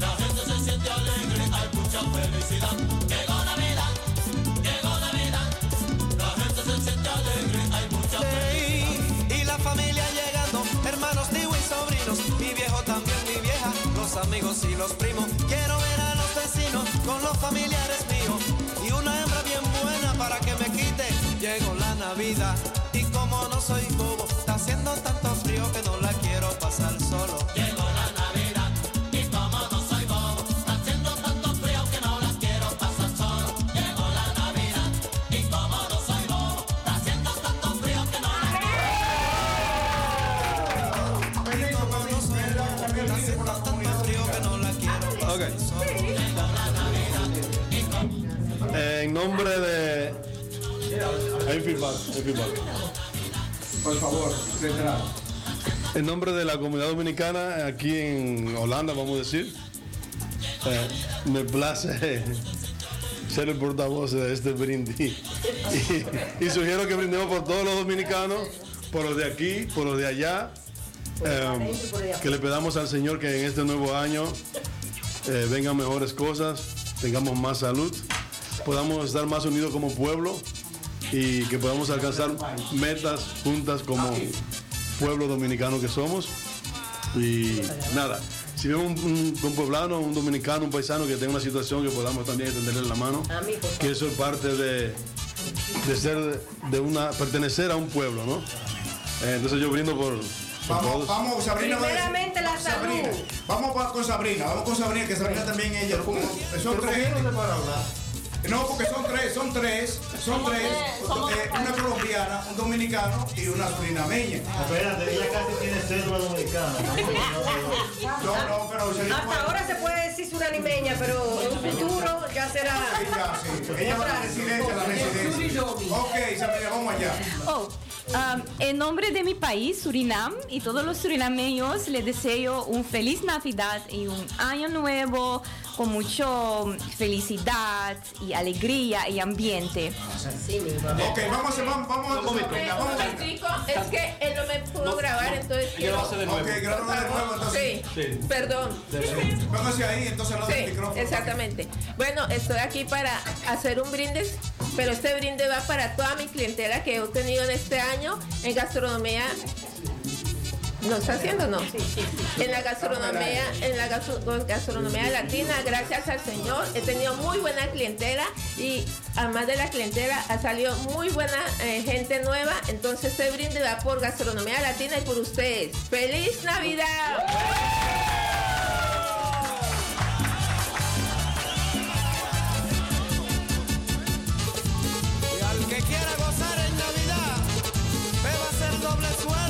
la gente se siente alegre, hay mucha felicidad. Llegó Navidad, llegó Navidad, la gente se siente alegre, hay mucha felicidad. Y la familia llegando, hermanos, tío y sobrinos, mi viejo también, mi vieja, los amigos y los primos. Quiero ver a los vecinos con los familiares míos y una hembra bien buena para que me quite. Llegó la Navidad soy bobo, está haciendo tanto frío que no la quiero pasar solo. Llegó la Navidad, y como no soy bobo, está haciendo tanto frío que no la quiero pasar solo. Llegó la Navidad, y como no soy bobo, está haciendo tanto frío que no la Ok. En nombre de. Hay feedback, hay feedback. Por favor, central. En nombre de la comunidad dominicana aquí en Holanda, vamos a decir, eh, me place (laughs) ser el portavoz de este brindis. Y, y sugiero que brindemos por todos los dominicanos, por los de aquí, por los de allá, eh, que le pedamos al Señor que en este nuevo año eh, vengan mejores cosas, tengamos más salud, podamos estar más unidos como pueblo y que podamos alcanzar metas juntas como pueblo dominicano que somos. Y nada, si vemos un, un- un poblano, un dominicano, un paisano que tenga una situación que podamos también extenderle la mano, que eso es parte de, de ser, de una, pertenecer a un pueblo, ¿no? Eh, entonces yo brindo por, Vamos, vamos, Sabrina. Primeramente la Sabrina. salud. Vamos con Sabrina, vamos con Sabrina, que Sabrina también ella. Son tres. No, porque son tres, son tres, son tres. eh, una colombiana, un dominicano y una surinameña. Espérate, ella casi tiene cédula dominicana. (laughs) No, no, pero sería Hasta ahora se puede decir suranimeña, pero en un futuro ya será. Ella va a la residencia, la residencia. Ok, Sabrina, vamos allá. Oh, um, en nombre de mi país, Surinam, y todos los surinameños, les deseo un feliz Navidad y un año nuevo con mucho felicidad y alegría y ambiente. Ok, vamos vamos, vamos, Un momentico, es que él no me pudo grabar, entonces quiero... Ok, grábalo de nuevo, entonces. Sí, perdón. Póngase ahí, entonces lo del Sí, micrófono. exactamente. Bueno, estoy aquí para hacer un brindis, pero este brindis va para toda mi clientela que he tenido en este año en gastronomía. ¿No está haciendo no? En la gastronomía, en la gastro- gastronomía latina, gracias al Señor, he tenido muy buena clientela y además de la clientela ha salido muy buena eh, gente nueva. Entonces este brindis va por gastronomía latina y por ustedes. ¡Feliz Navidad! Y al que quiera gozar en Navidad, beba hacer doble sueldo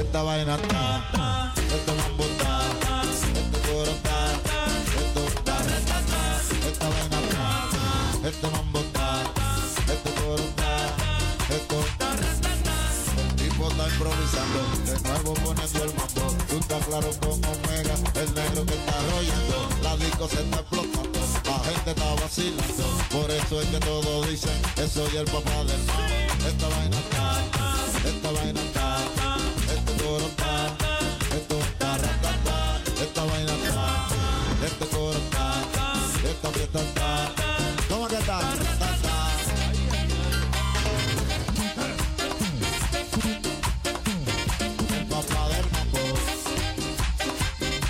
Esta vaina está, este mambo está, este coro está, esto está, esta vaina está, este mambo está, este coro está, esto está, el tipo está improvisando, de nuevo poniendo el mambo, tú estás claro con Omega, el negro que está rollando, la disco se está explotando, la gente está vacilando, por eso es que todos dicen que soy el papá del mambo, esta vaina está, esta vaina está, esto esta vaina está, este esta fiesta está, ¿cómo que. El papá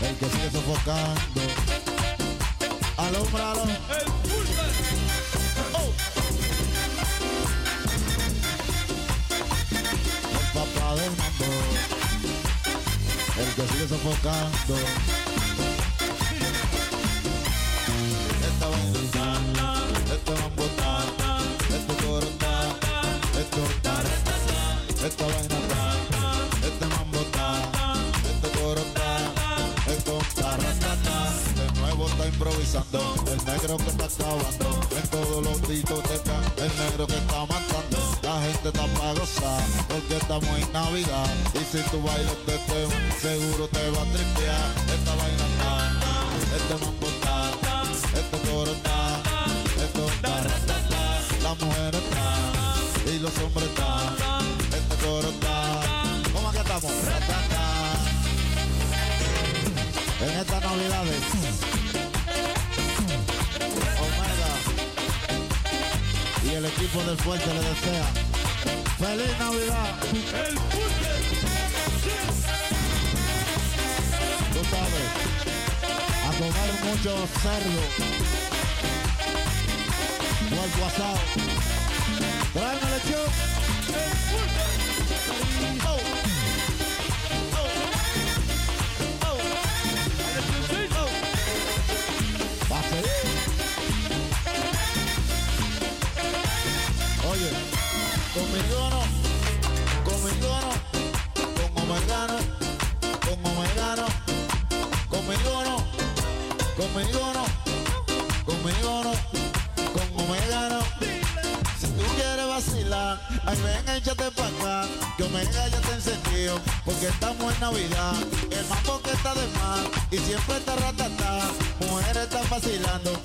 el que sigue sofocando, sigue sofocando. Esta este mambo está, este coro esto esta vaina está, este mambo este coro esto de nuevo está improvisando, el negro que está acabando, en todos los discotecas, el negro que está la gozar, porque estamos en Navidad, y si tú bailas este tema, seguro te va a tripear, esta vaina está, este mambo está, este coro está, esto está, la mujer está, y los hombres están, este coro está, ¿cómo que estamos? En estas navidades, Omega. Y el equipo del fuerte le desea feliz Navidad. Tú sabes, a comer mucho cerdo, vuelvo asado, tráeme lechón. Oh. El mambo que está de más, y siempre está ratata, mujeres están vacilando,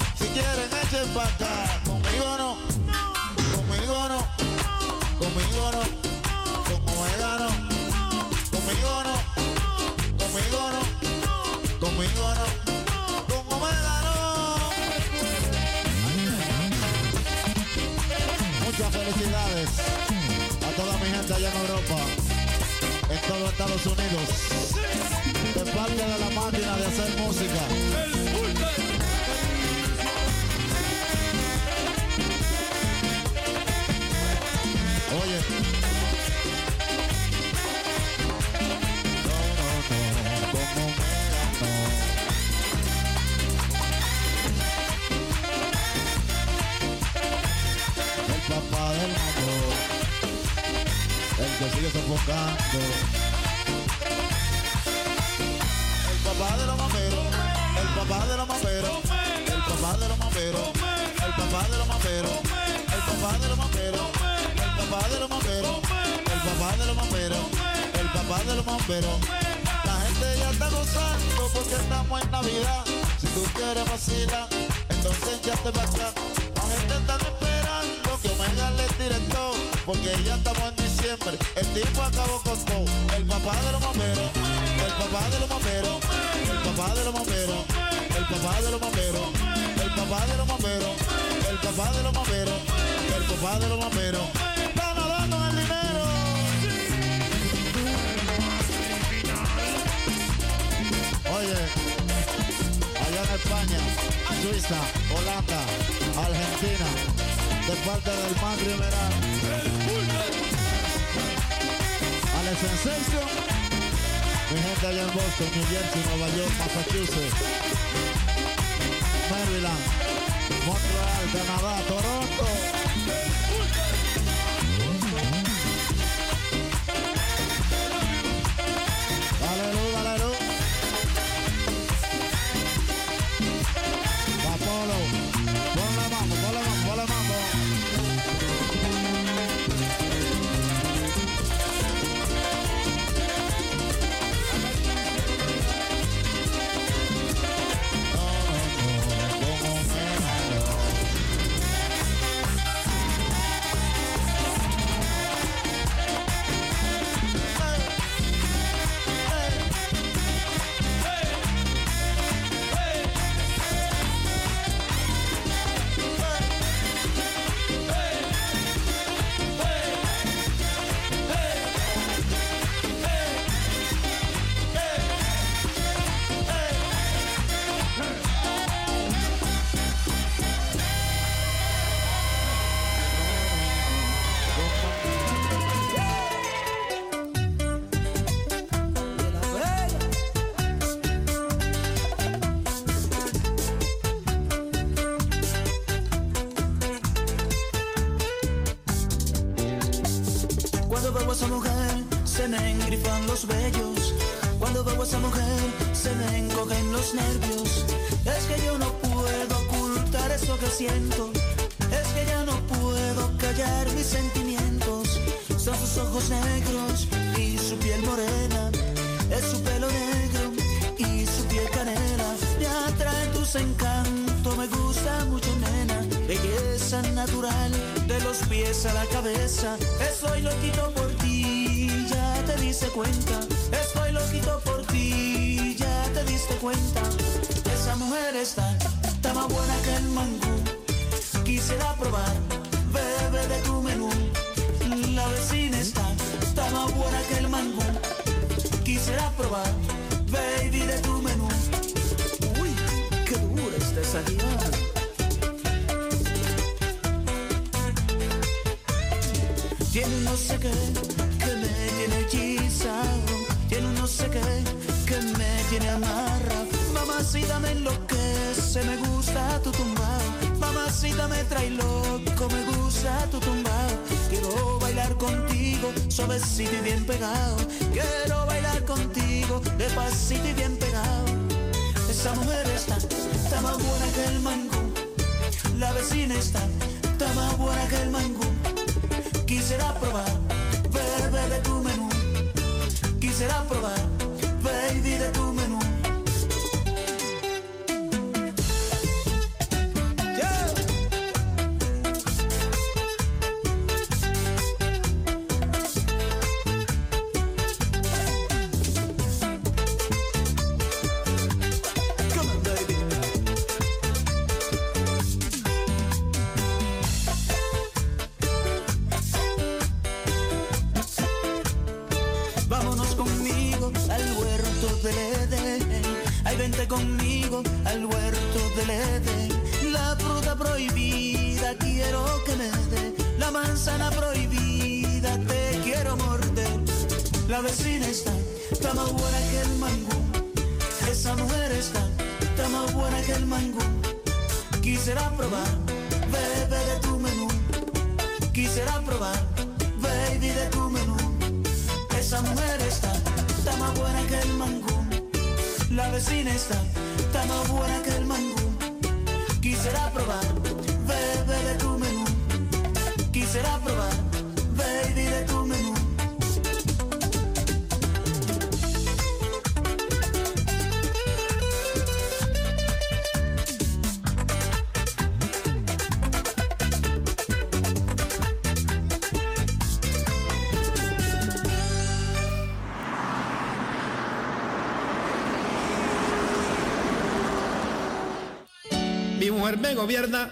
sé qué que me tiene hechizado. Tiene un no sé qué que me tiene amarrado. Mamacita me enloquece, me gusta tu tumbao. Mamacita me trae loco, me gusta tu tumbao. Quiero bailar contigo, suavecito y bien pegado. Quiero bailar contigo, despacito y bien pegado. Esa mujer está, está más buena que el mango. La vecina está, está más buena que el mango. probar. Gobierna,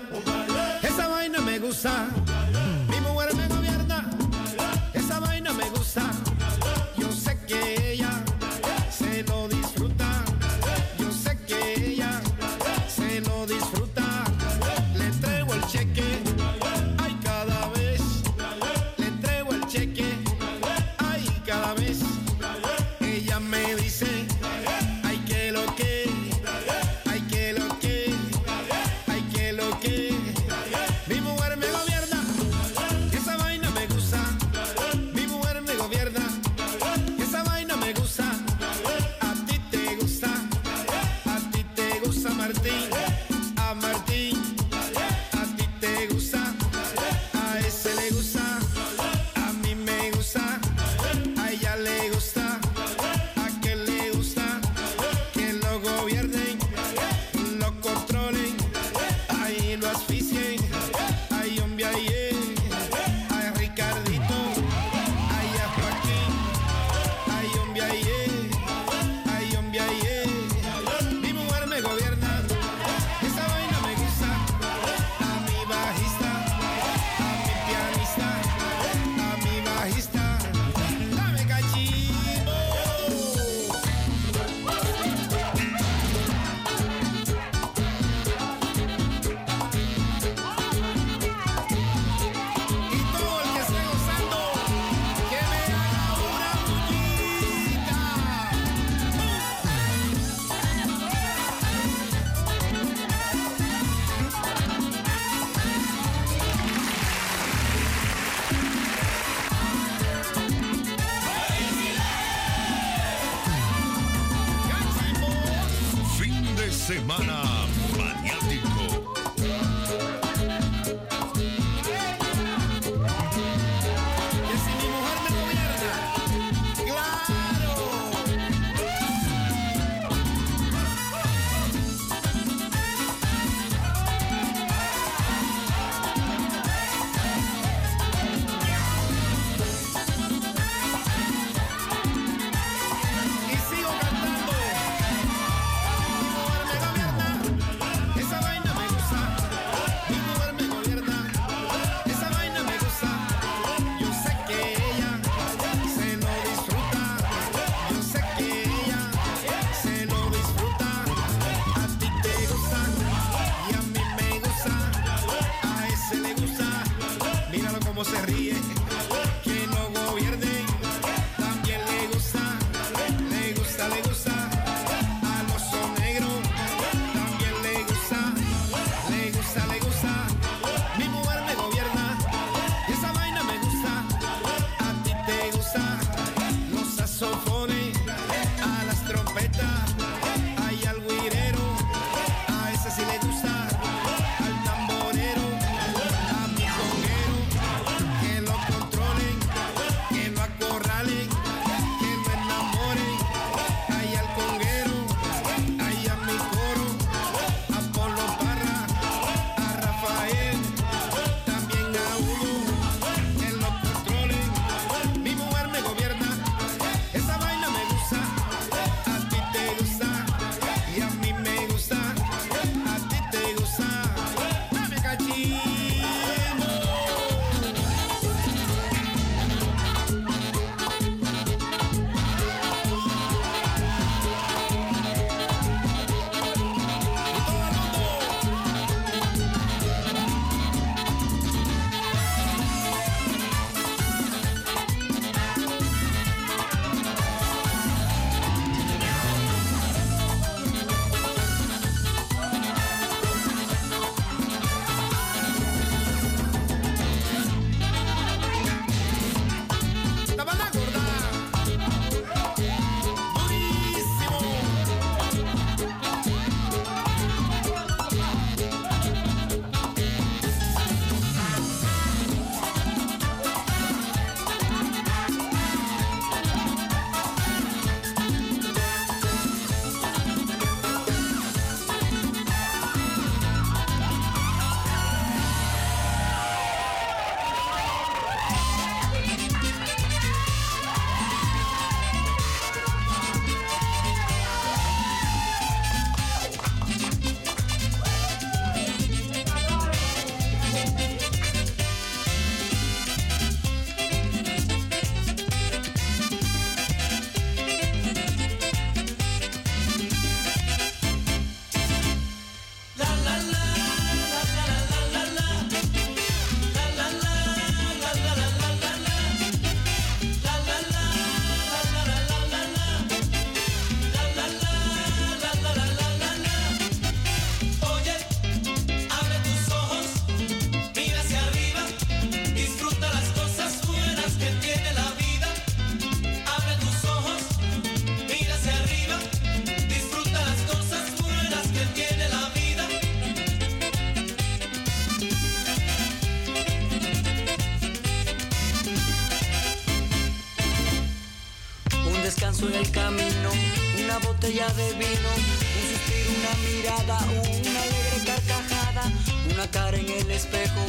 botella de vino, un suspiro, una mirada, una alegre carcajada, una cara en el espejo,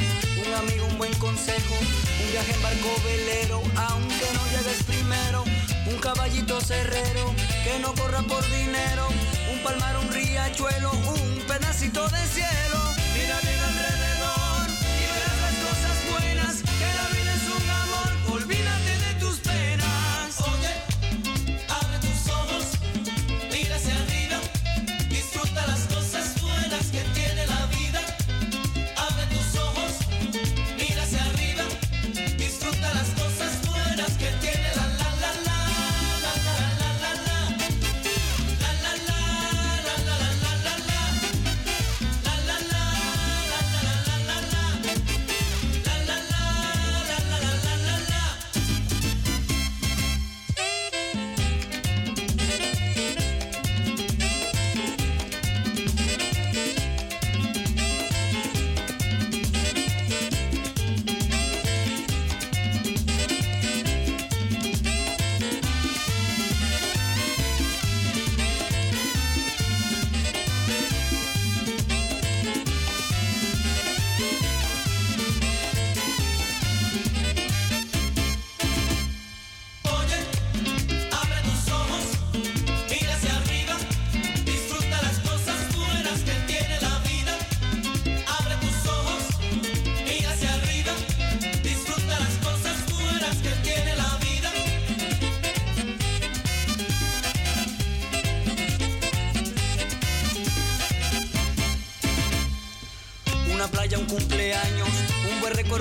un amigo, un buen consejo, un viaje en barco velero, aunque no llegues primero, un caballito cerrero, que no corra por dinero, un palmar, un riachuelo, un pedacito de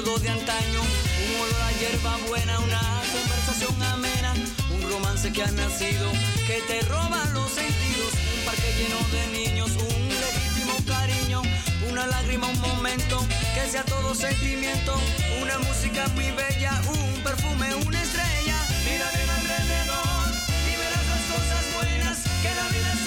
recuerdo de antaño, un olor a hierba buena, una conversación amena, un romance que ha nacido, que te roba los sentidos, un parque lleno de niños, un legítimo cariño, una lágrima, un momento, que sea todo sentimiento, una música muy bella, un perfume, una estrella, mira en alrededor y verás las cosas buenas que la vida es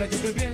на тебе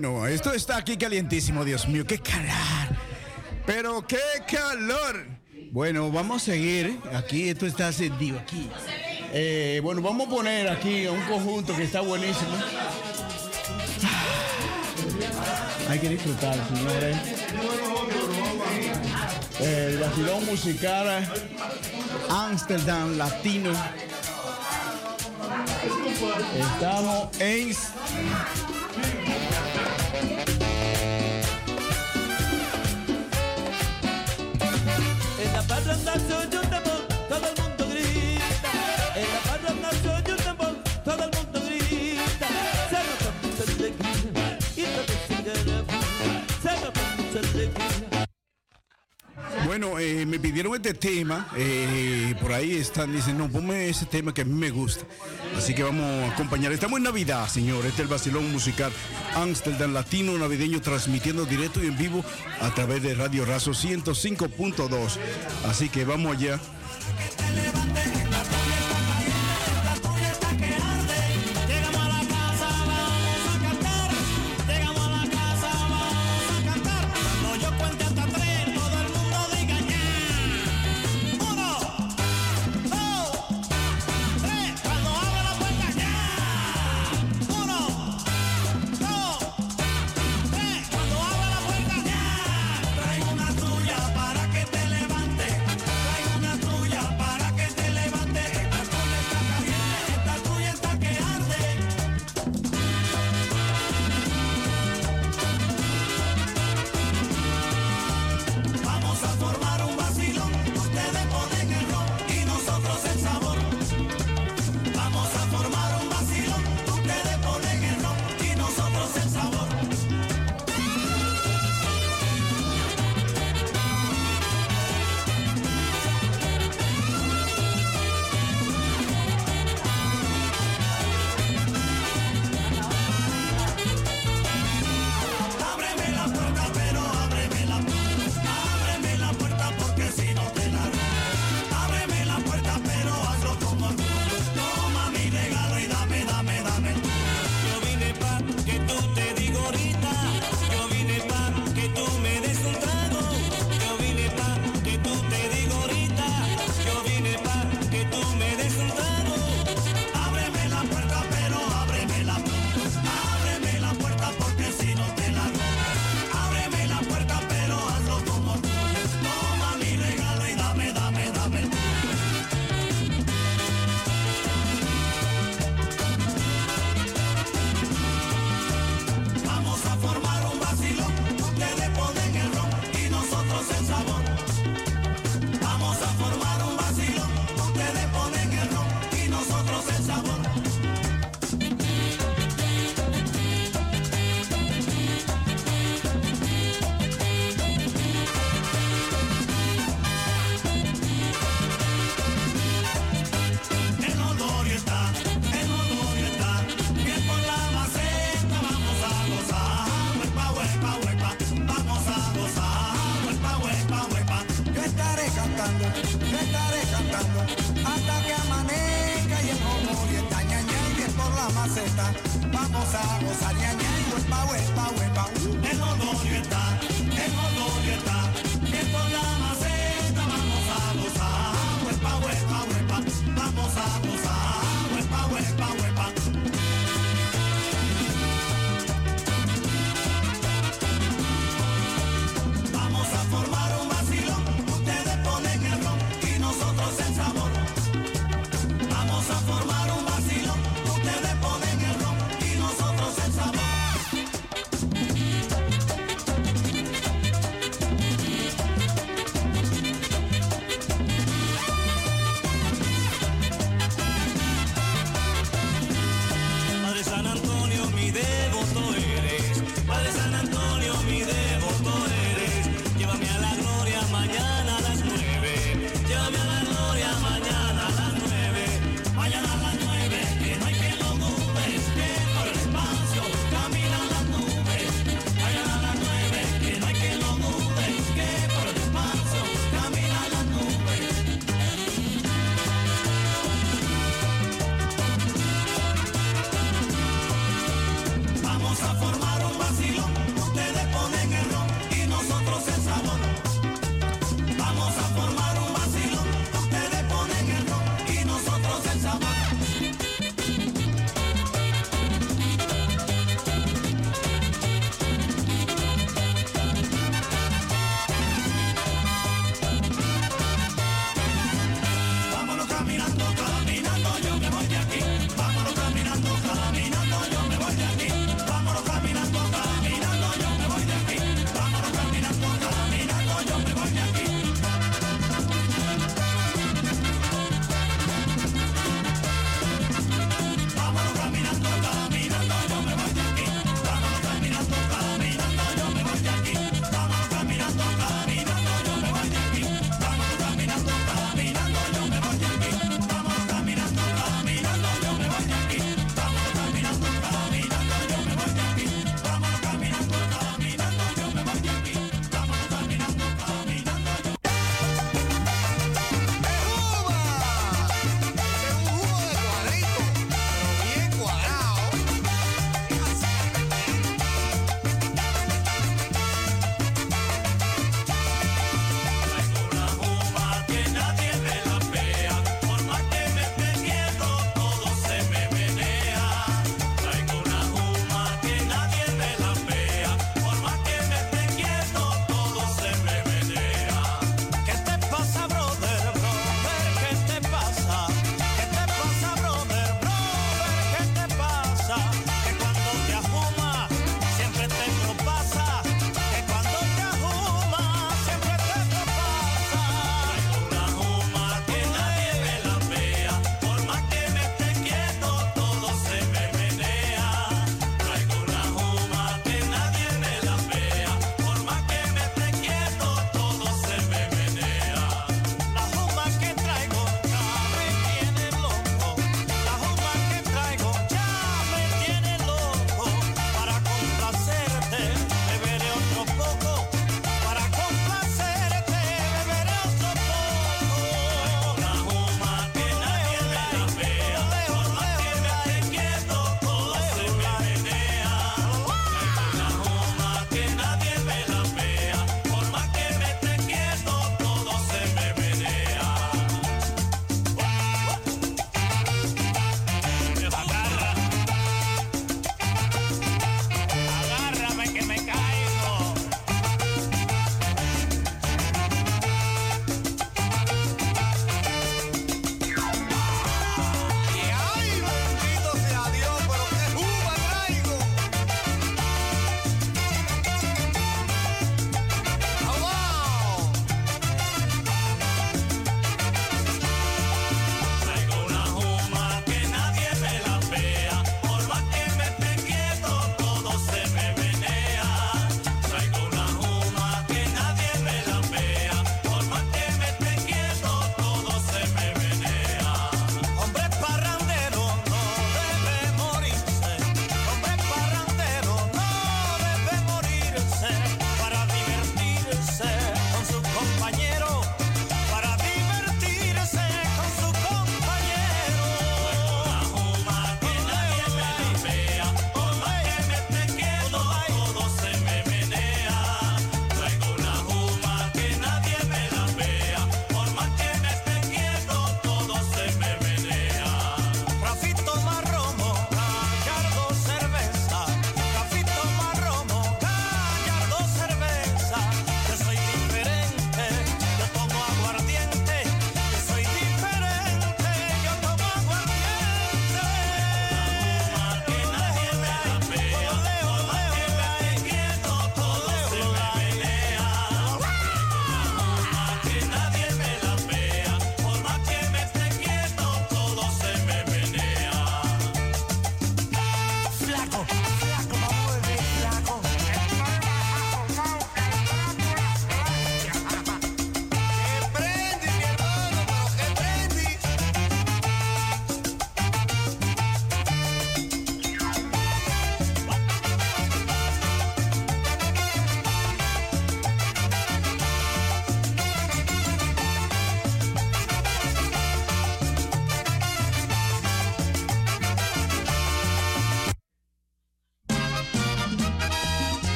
Bueno, esto está aquí calientísimo, Dios mío, qué calor. Pero qué calor. Bueno, vamos a seguir. Aquí esto está sentido aquí. Eh, bueno, vamos a poner aquí un conjunto que está buenísimo. Ah, hay que disfrutar, señores. El vacilón musical Amsterdam Latino. Estamos en tema, eh, por ahí están, dicen, no, ponme ese tema que a mí me gusta. Así que vamos a acompañar. Estamos en Navidad, señores Este es el vacilón musical Amsterdam Latino Navideño, transmitiendo directo y en vivo a través de Radio Razo 105.2. Así que vamos allá.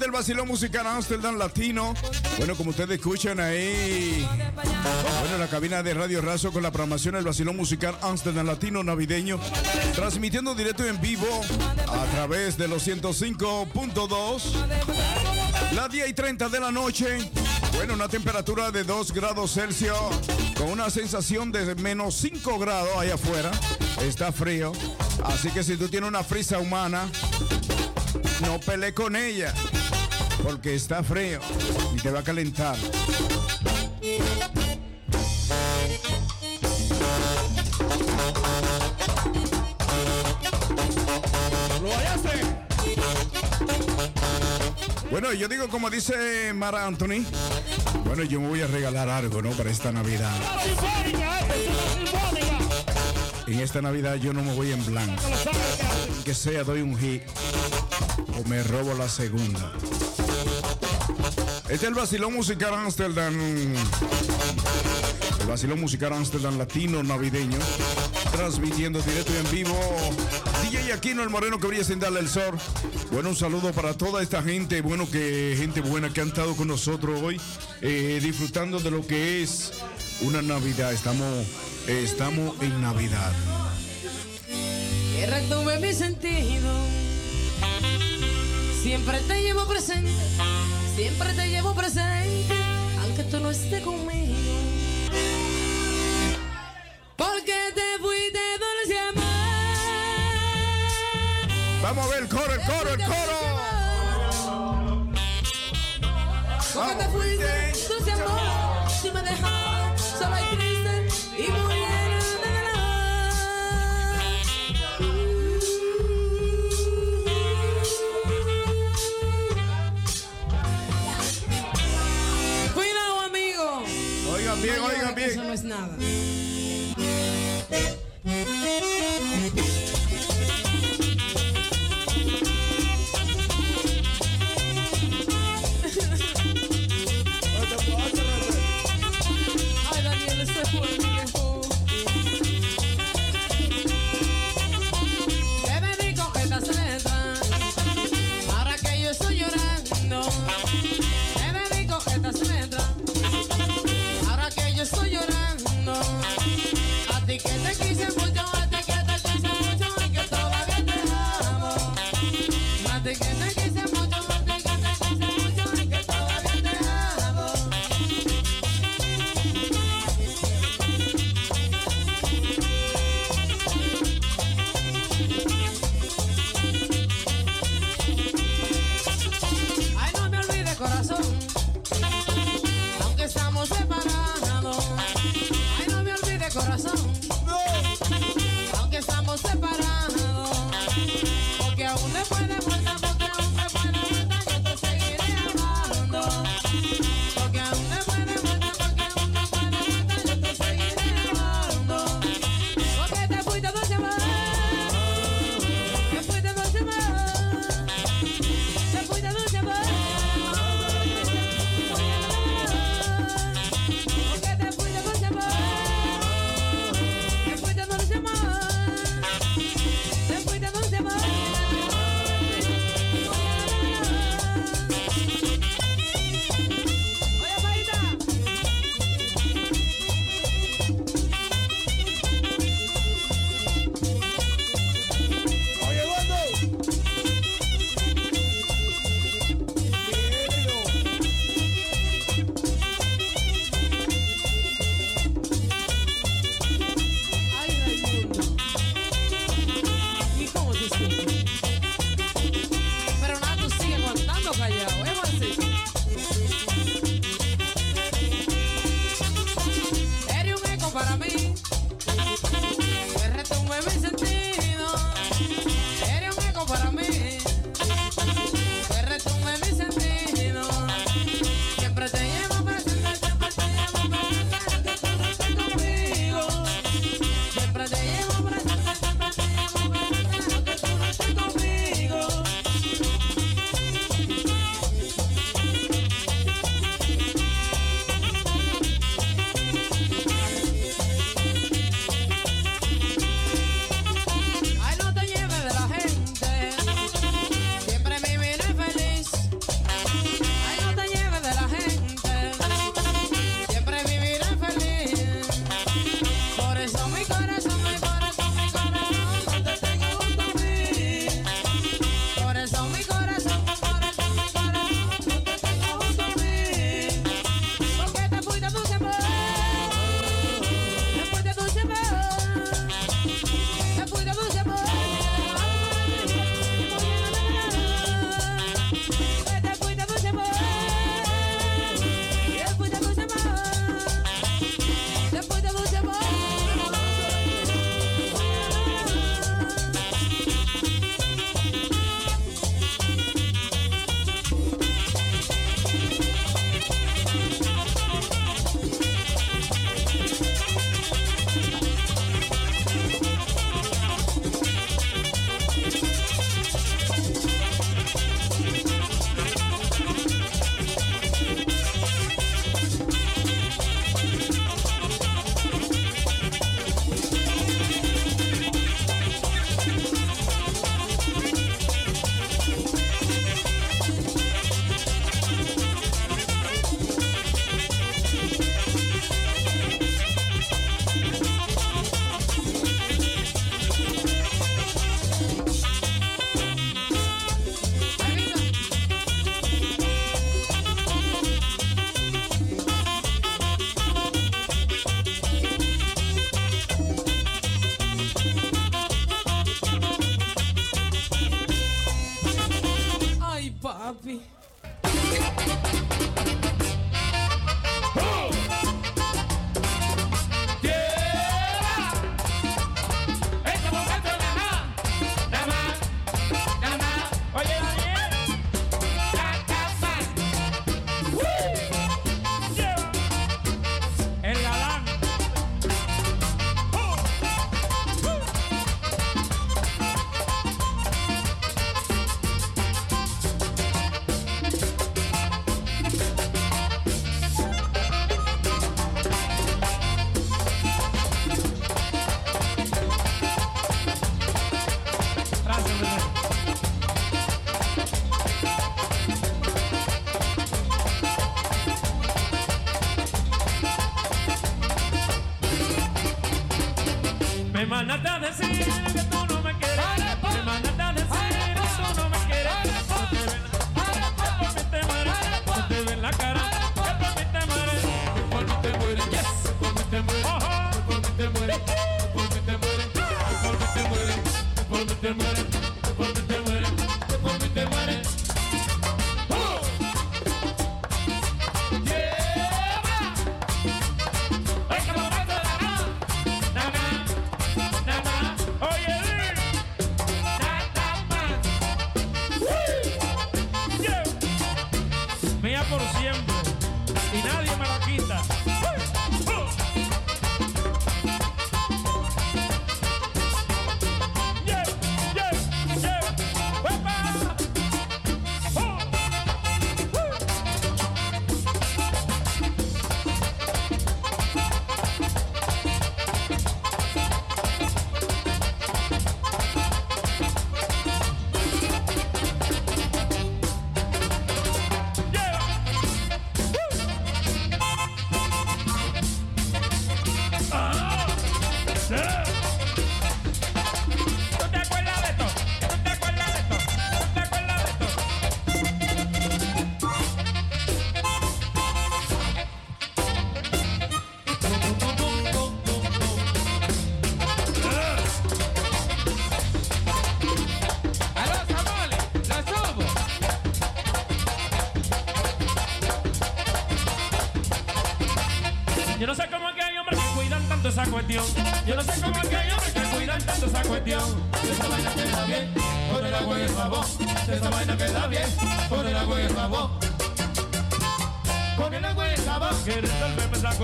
Del Basilón Musical Amsterdam Latino. Bueno, como ustedes escuchan ahí, bueno, la cabina de Radio Razo con la programación del Basilón Musical Amsterdam Latino Navideño, transmitiendo directo en vivo a través de los 105.2, las 10 y 30 de la noche. Bueno, una temperatura de 2 grados Celsius con una sensación de menos 5 grados allá afuera. Está frío. Así que si tú tienes una frisa humana, no pelees con ella. Porque está frío y te va a calentar. ¡Lo hallaste! Bueno, yo digo como dice Mara Anthony. Bueno, yo me voy a regalar algo, ¿no? Para esta Navidad. En esta Navidad yo no me voy en blanco. Que sea, doy un hit. O me robo la segunda. Este es el Basilón Musical Amsterdam. El Basilón Musical Amsterdam Latino Navideño. Transmitiendo directo y en vivo. DJ Aquino, el moreno que brilla sin darle el sol. Bueno, un saludo para toda esta gente. Bueno, que gente buena que han estado con nosotros hoy. eh, disfrutando de lo que es una Navidad. Estamos, estamos en Navidad. Que retuve mi sentido. Siempre te llevo presente, siempre te llevo presente, aunque tú no estés conmigo. Porque te fuiste dulce amor. Vamos a ver el coro, el coro, el coro. Porque te fuiste dulce amor. Si me dejas sola y Bye.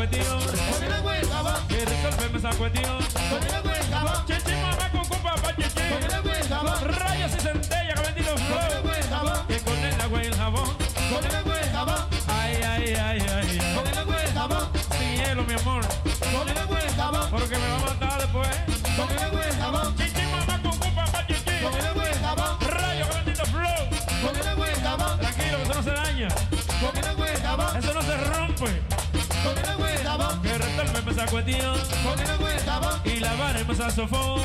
cuestión. Resolveme esa cuestión. cuestión. Ponernos el. Y a sofón.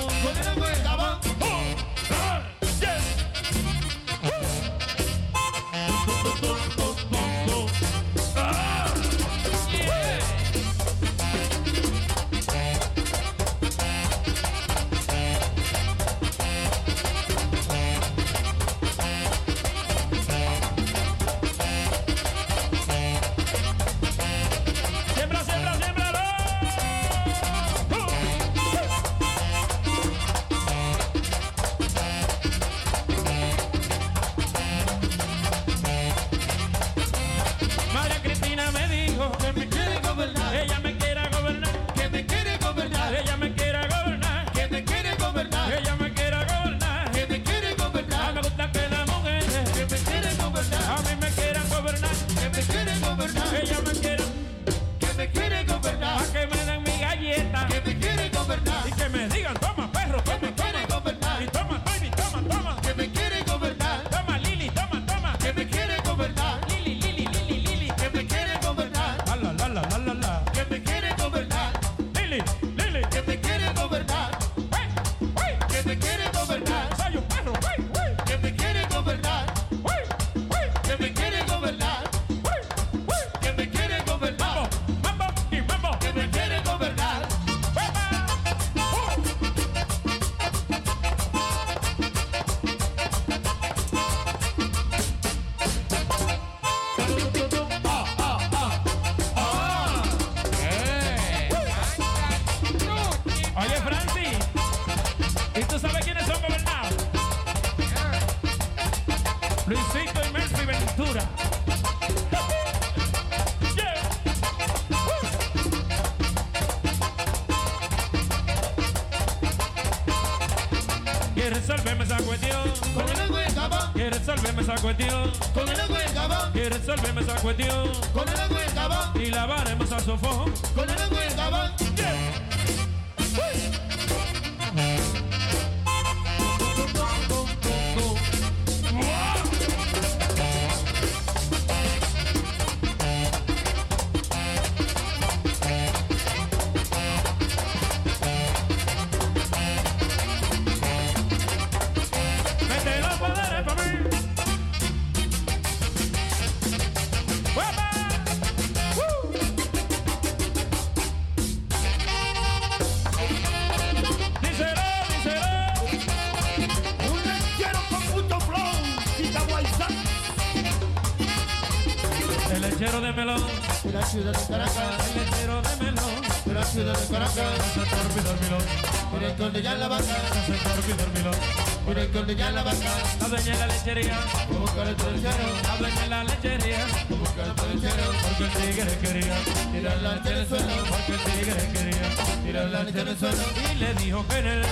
Ya la vaca, dueña de la lechería. buscar el La dueña de la lechería. buscar el torchero, Porque el tigre quería. Tirar la leche en el suelo, Porque el tigre quería. Tirar la leche en el suelo, Y le dijo que en el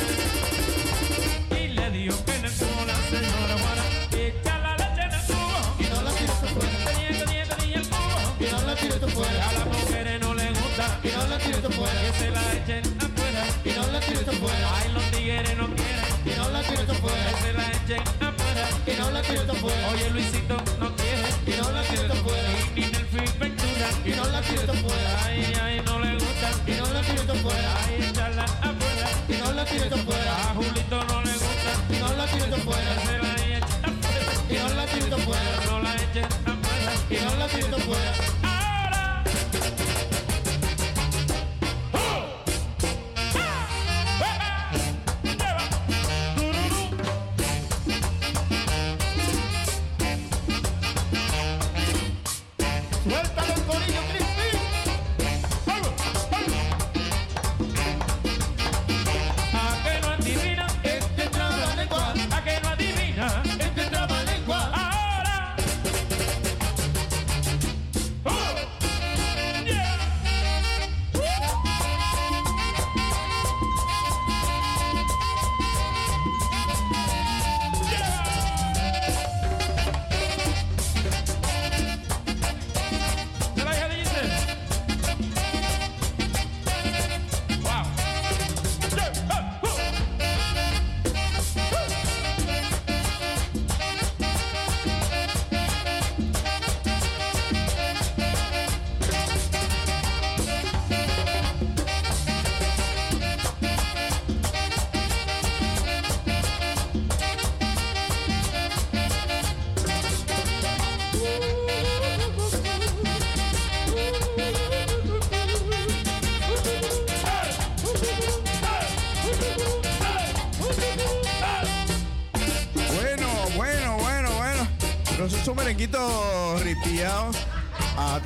Y le dijo que en el tubo la señora Juana. Echa la leche en el tubo y no la tires afuera, Tenía, tenía, tenía el tubo. Y no la tires afuera, A las mujeres no le gusta y no la tires afuera, Que se la echen Que se la echen afuera no la Oye, Luisito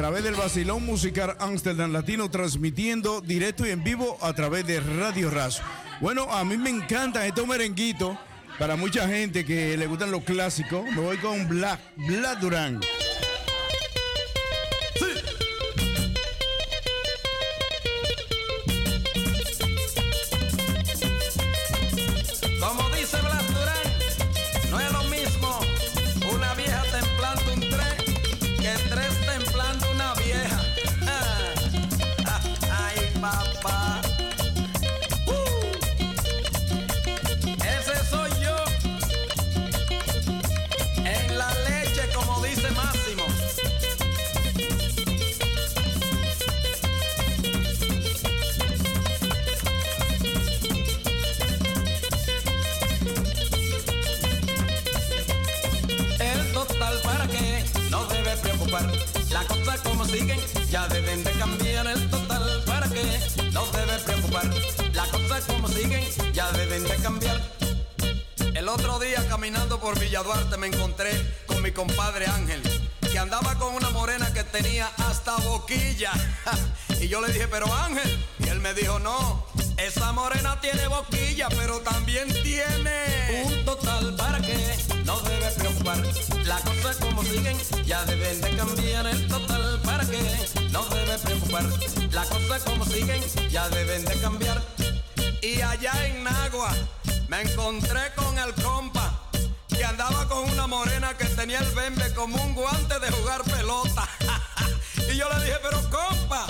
través del Basilón Musical Amsterdam Latino transmitiendo directo y en vivo a través de Radio Razo. Bueno, a mí me encantan estos merenguitos. Para mucha gente que le gustan los clásicos, me voy con Black, Black Durán. Por Villa Duarte me encontré con mi compadre Ángel, que andaba con una morena que tenía hasta boquilla. (laughs) Y yo le dije, pero Ángel, y él me dijo, no, esa morena tiene boquilla, pero también tiene un total para que no debe preocupar. Las cosas como siguen ya deben de cambiar. El total para que no debe preocupar. Las cosas como siguen ya deben de cambiar. Y allá en Nagua me encontré con el compa andaba con una morena que tenía el bembe como un guante de jugar pelota. (laughs) y yo le dije, pero compa,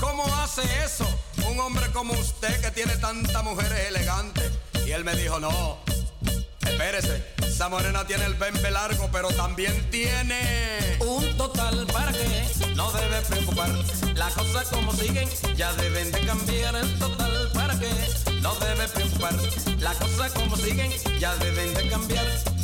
¿cómo hace eso? Un hombre como usted que tiene tantas mujeres elegantes. Y él me dijo, no, espérese, esa morena tiene el bembe largo, pero también tiene un total para que no debe preocupar. Las cosas como siguen ya deben de cambiar. El total para que no debe preocupar. Las cosas como siguen ya deben de cambiar.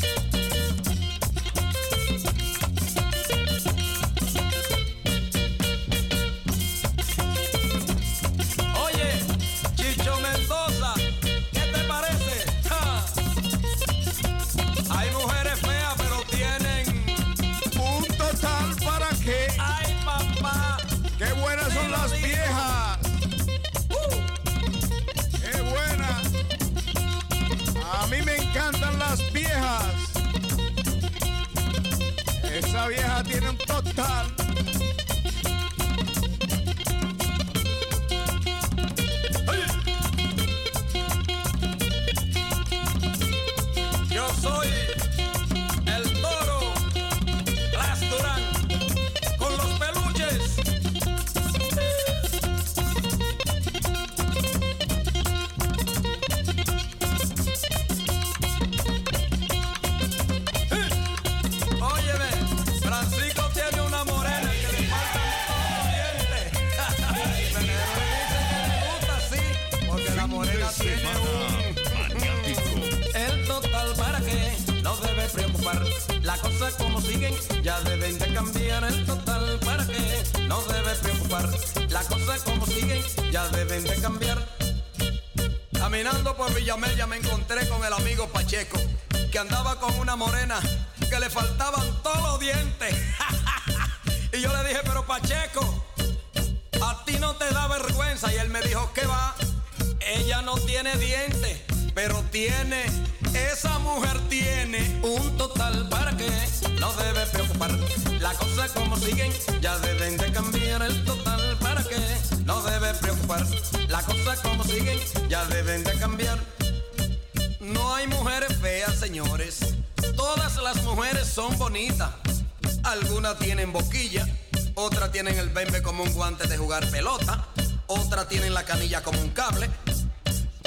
Pero tiene, esa mujer tiene un total para que no debe preocupar. Las cosas como siguen ya deben de cambiar. El total para que no debe preocupar. Las cosas como siguen ya deben de cambiar. No hay mujeres feas, señores. Todas las mujeres son bonitas. Algunas tienen boquilla, otras tienen el bembe como un guante de jugar pelota, otras tienen la canilla como un cable,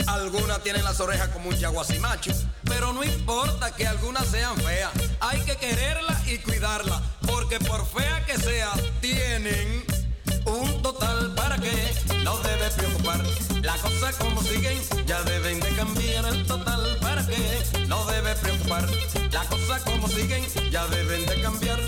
algunas tienen las orejas como un yaguasimacho. Pero no importa que algunas sean feas, hay que quererlas y cuidarlas, porque por fea que sea, tienen un total para que no debe preocupar. Las cosas como siguen ya deben de cambiar. El total para que no debe preocupar. Las cosas como siguen ya deben de cambiar.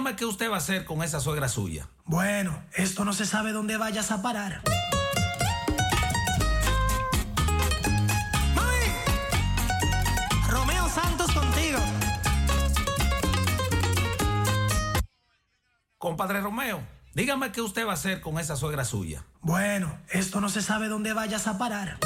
Dígame qué usted va a hacer con esa suegra suya. Bueno, esto no se sabe dónde vayas a parar. Romeo Santos contigo. Compadre Romeo, dígame qué usted va a hacer con esa suegra suya. Bueno, esto no se sabe dónde vayas a parar.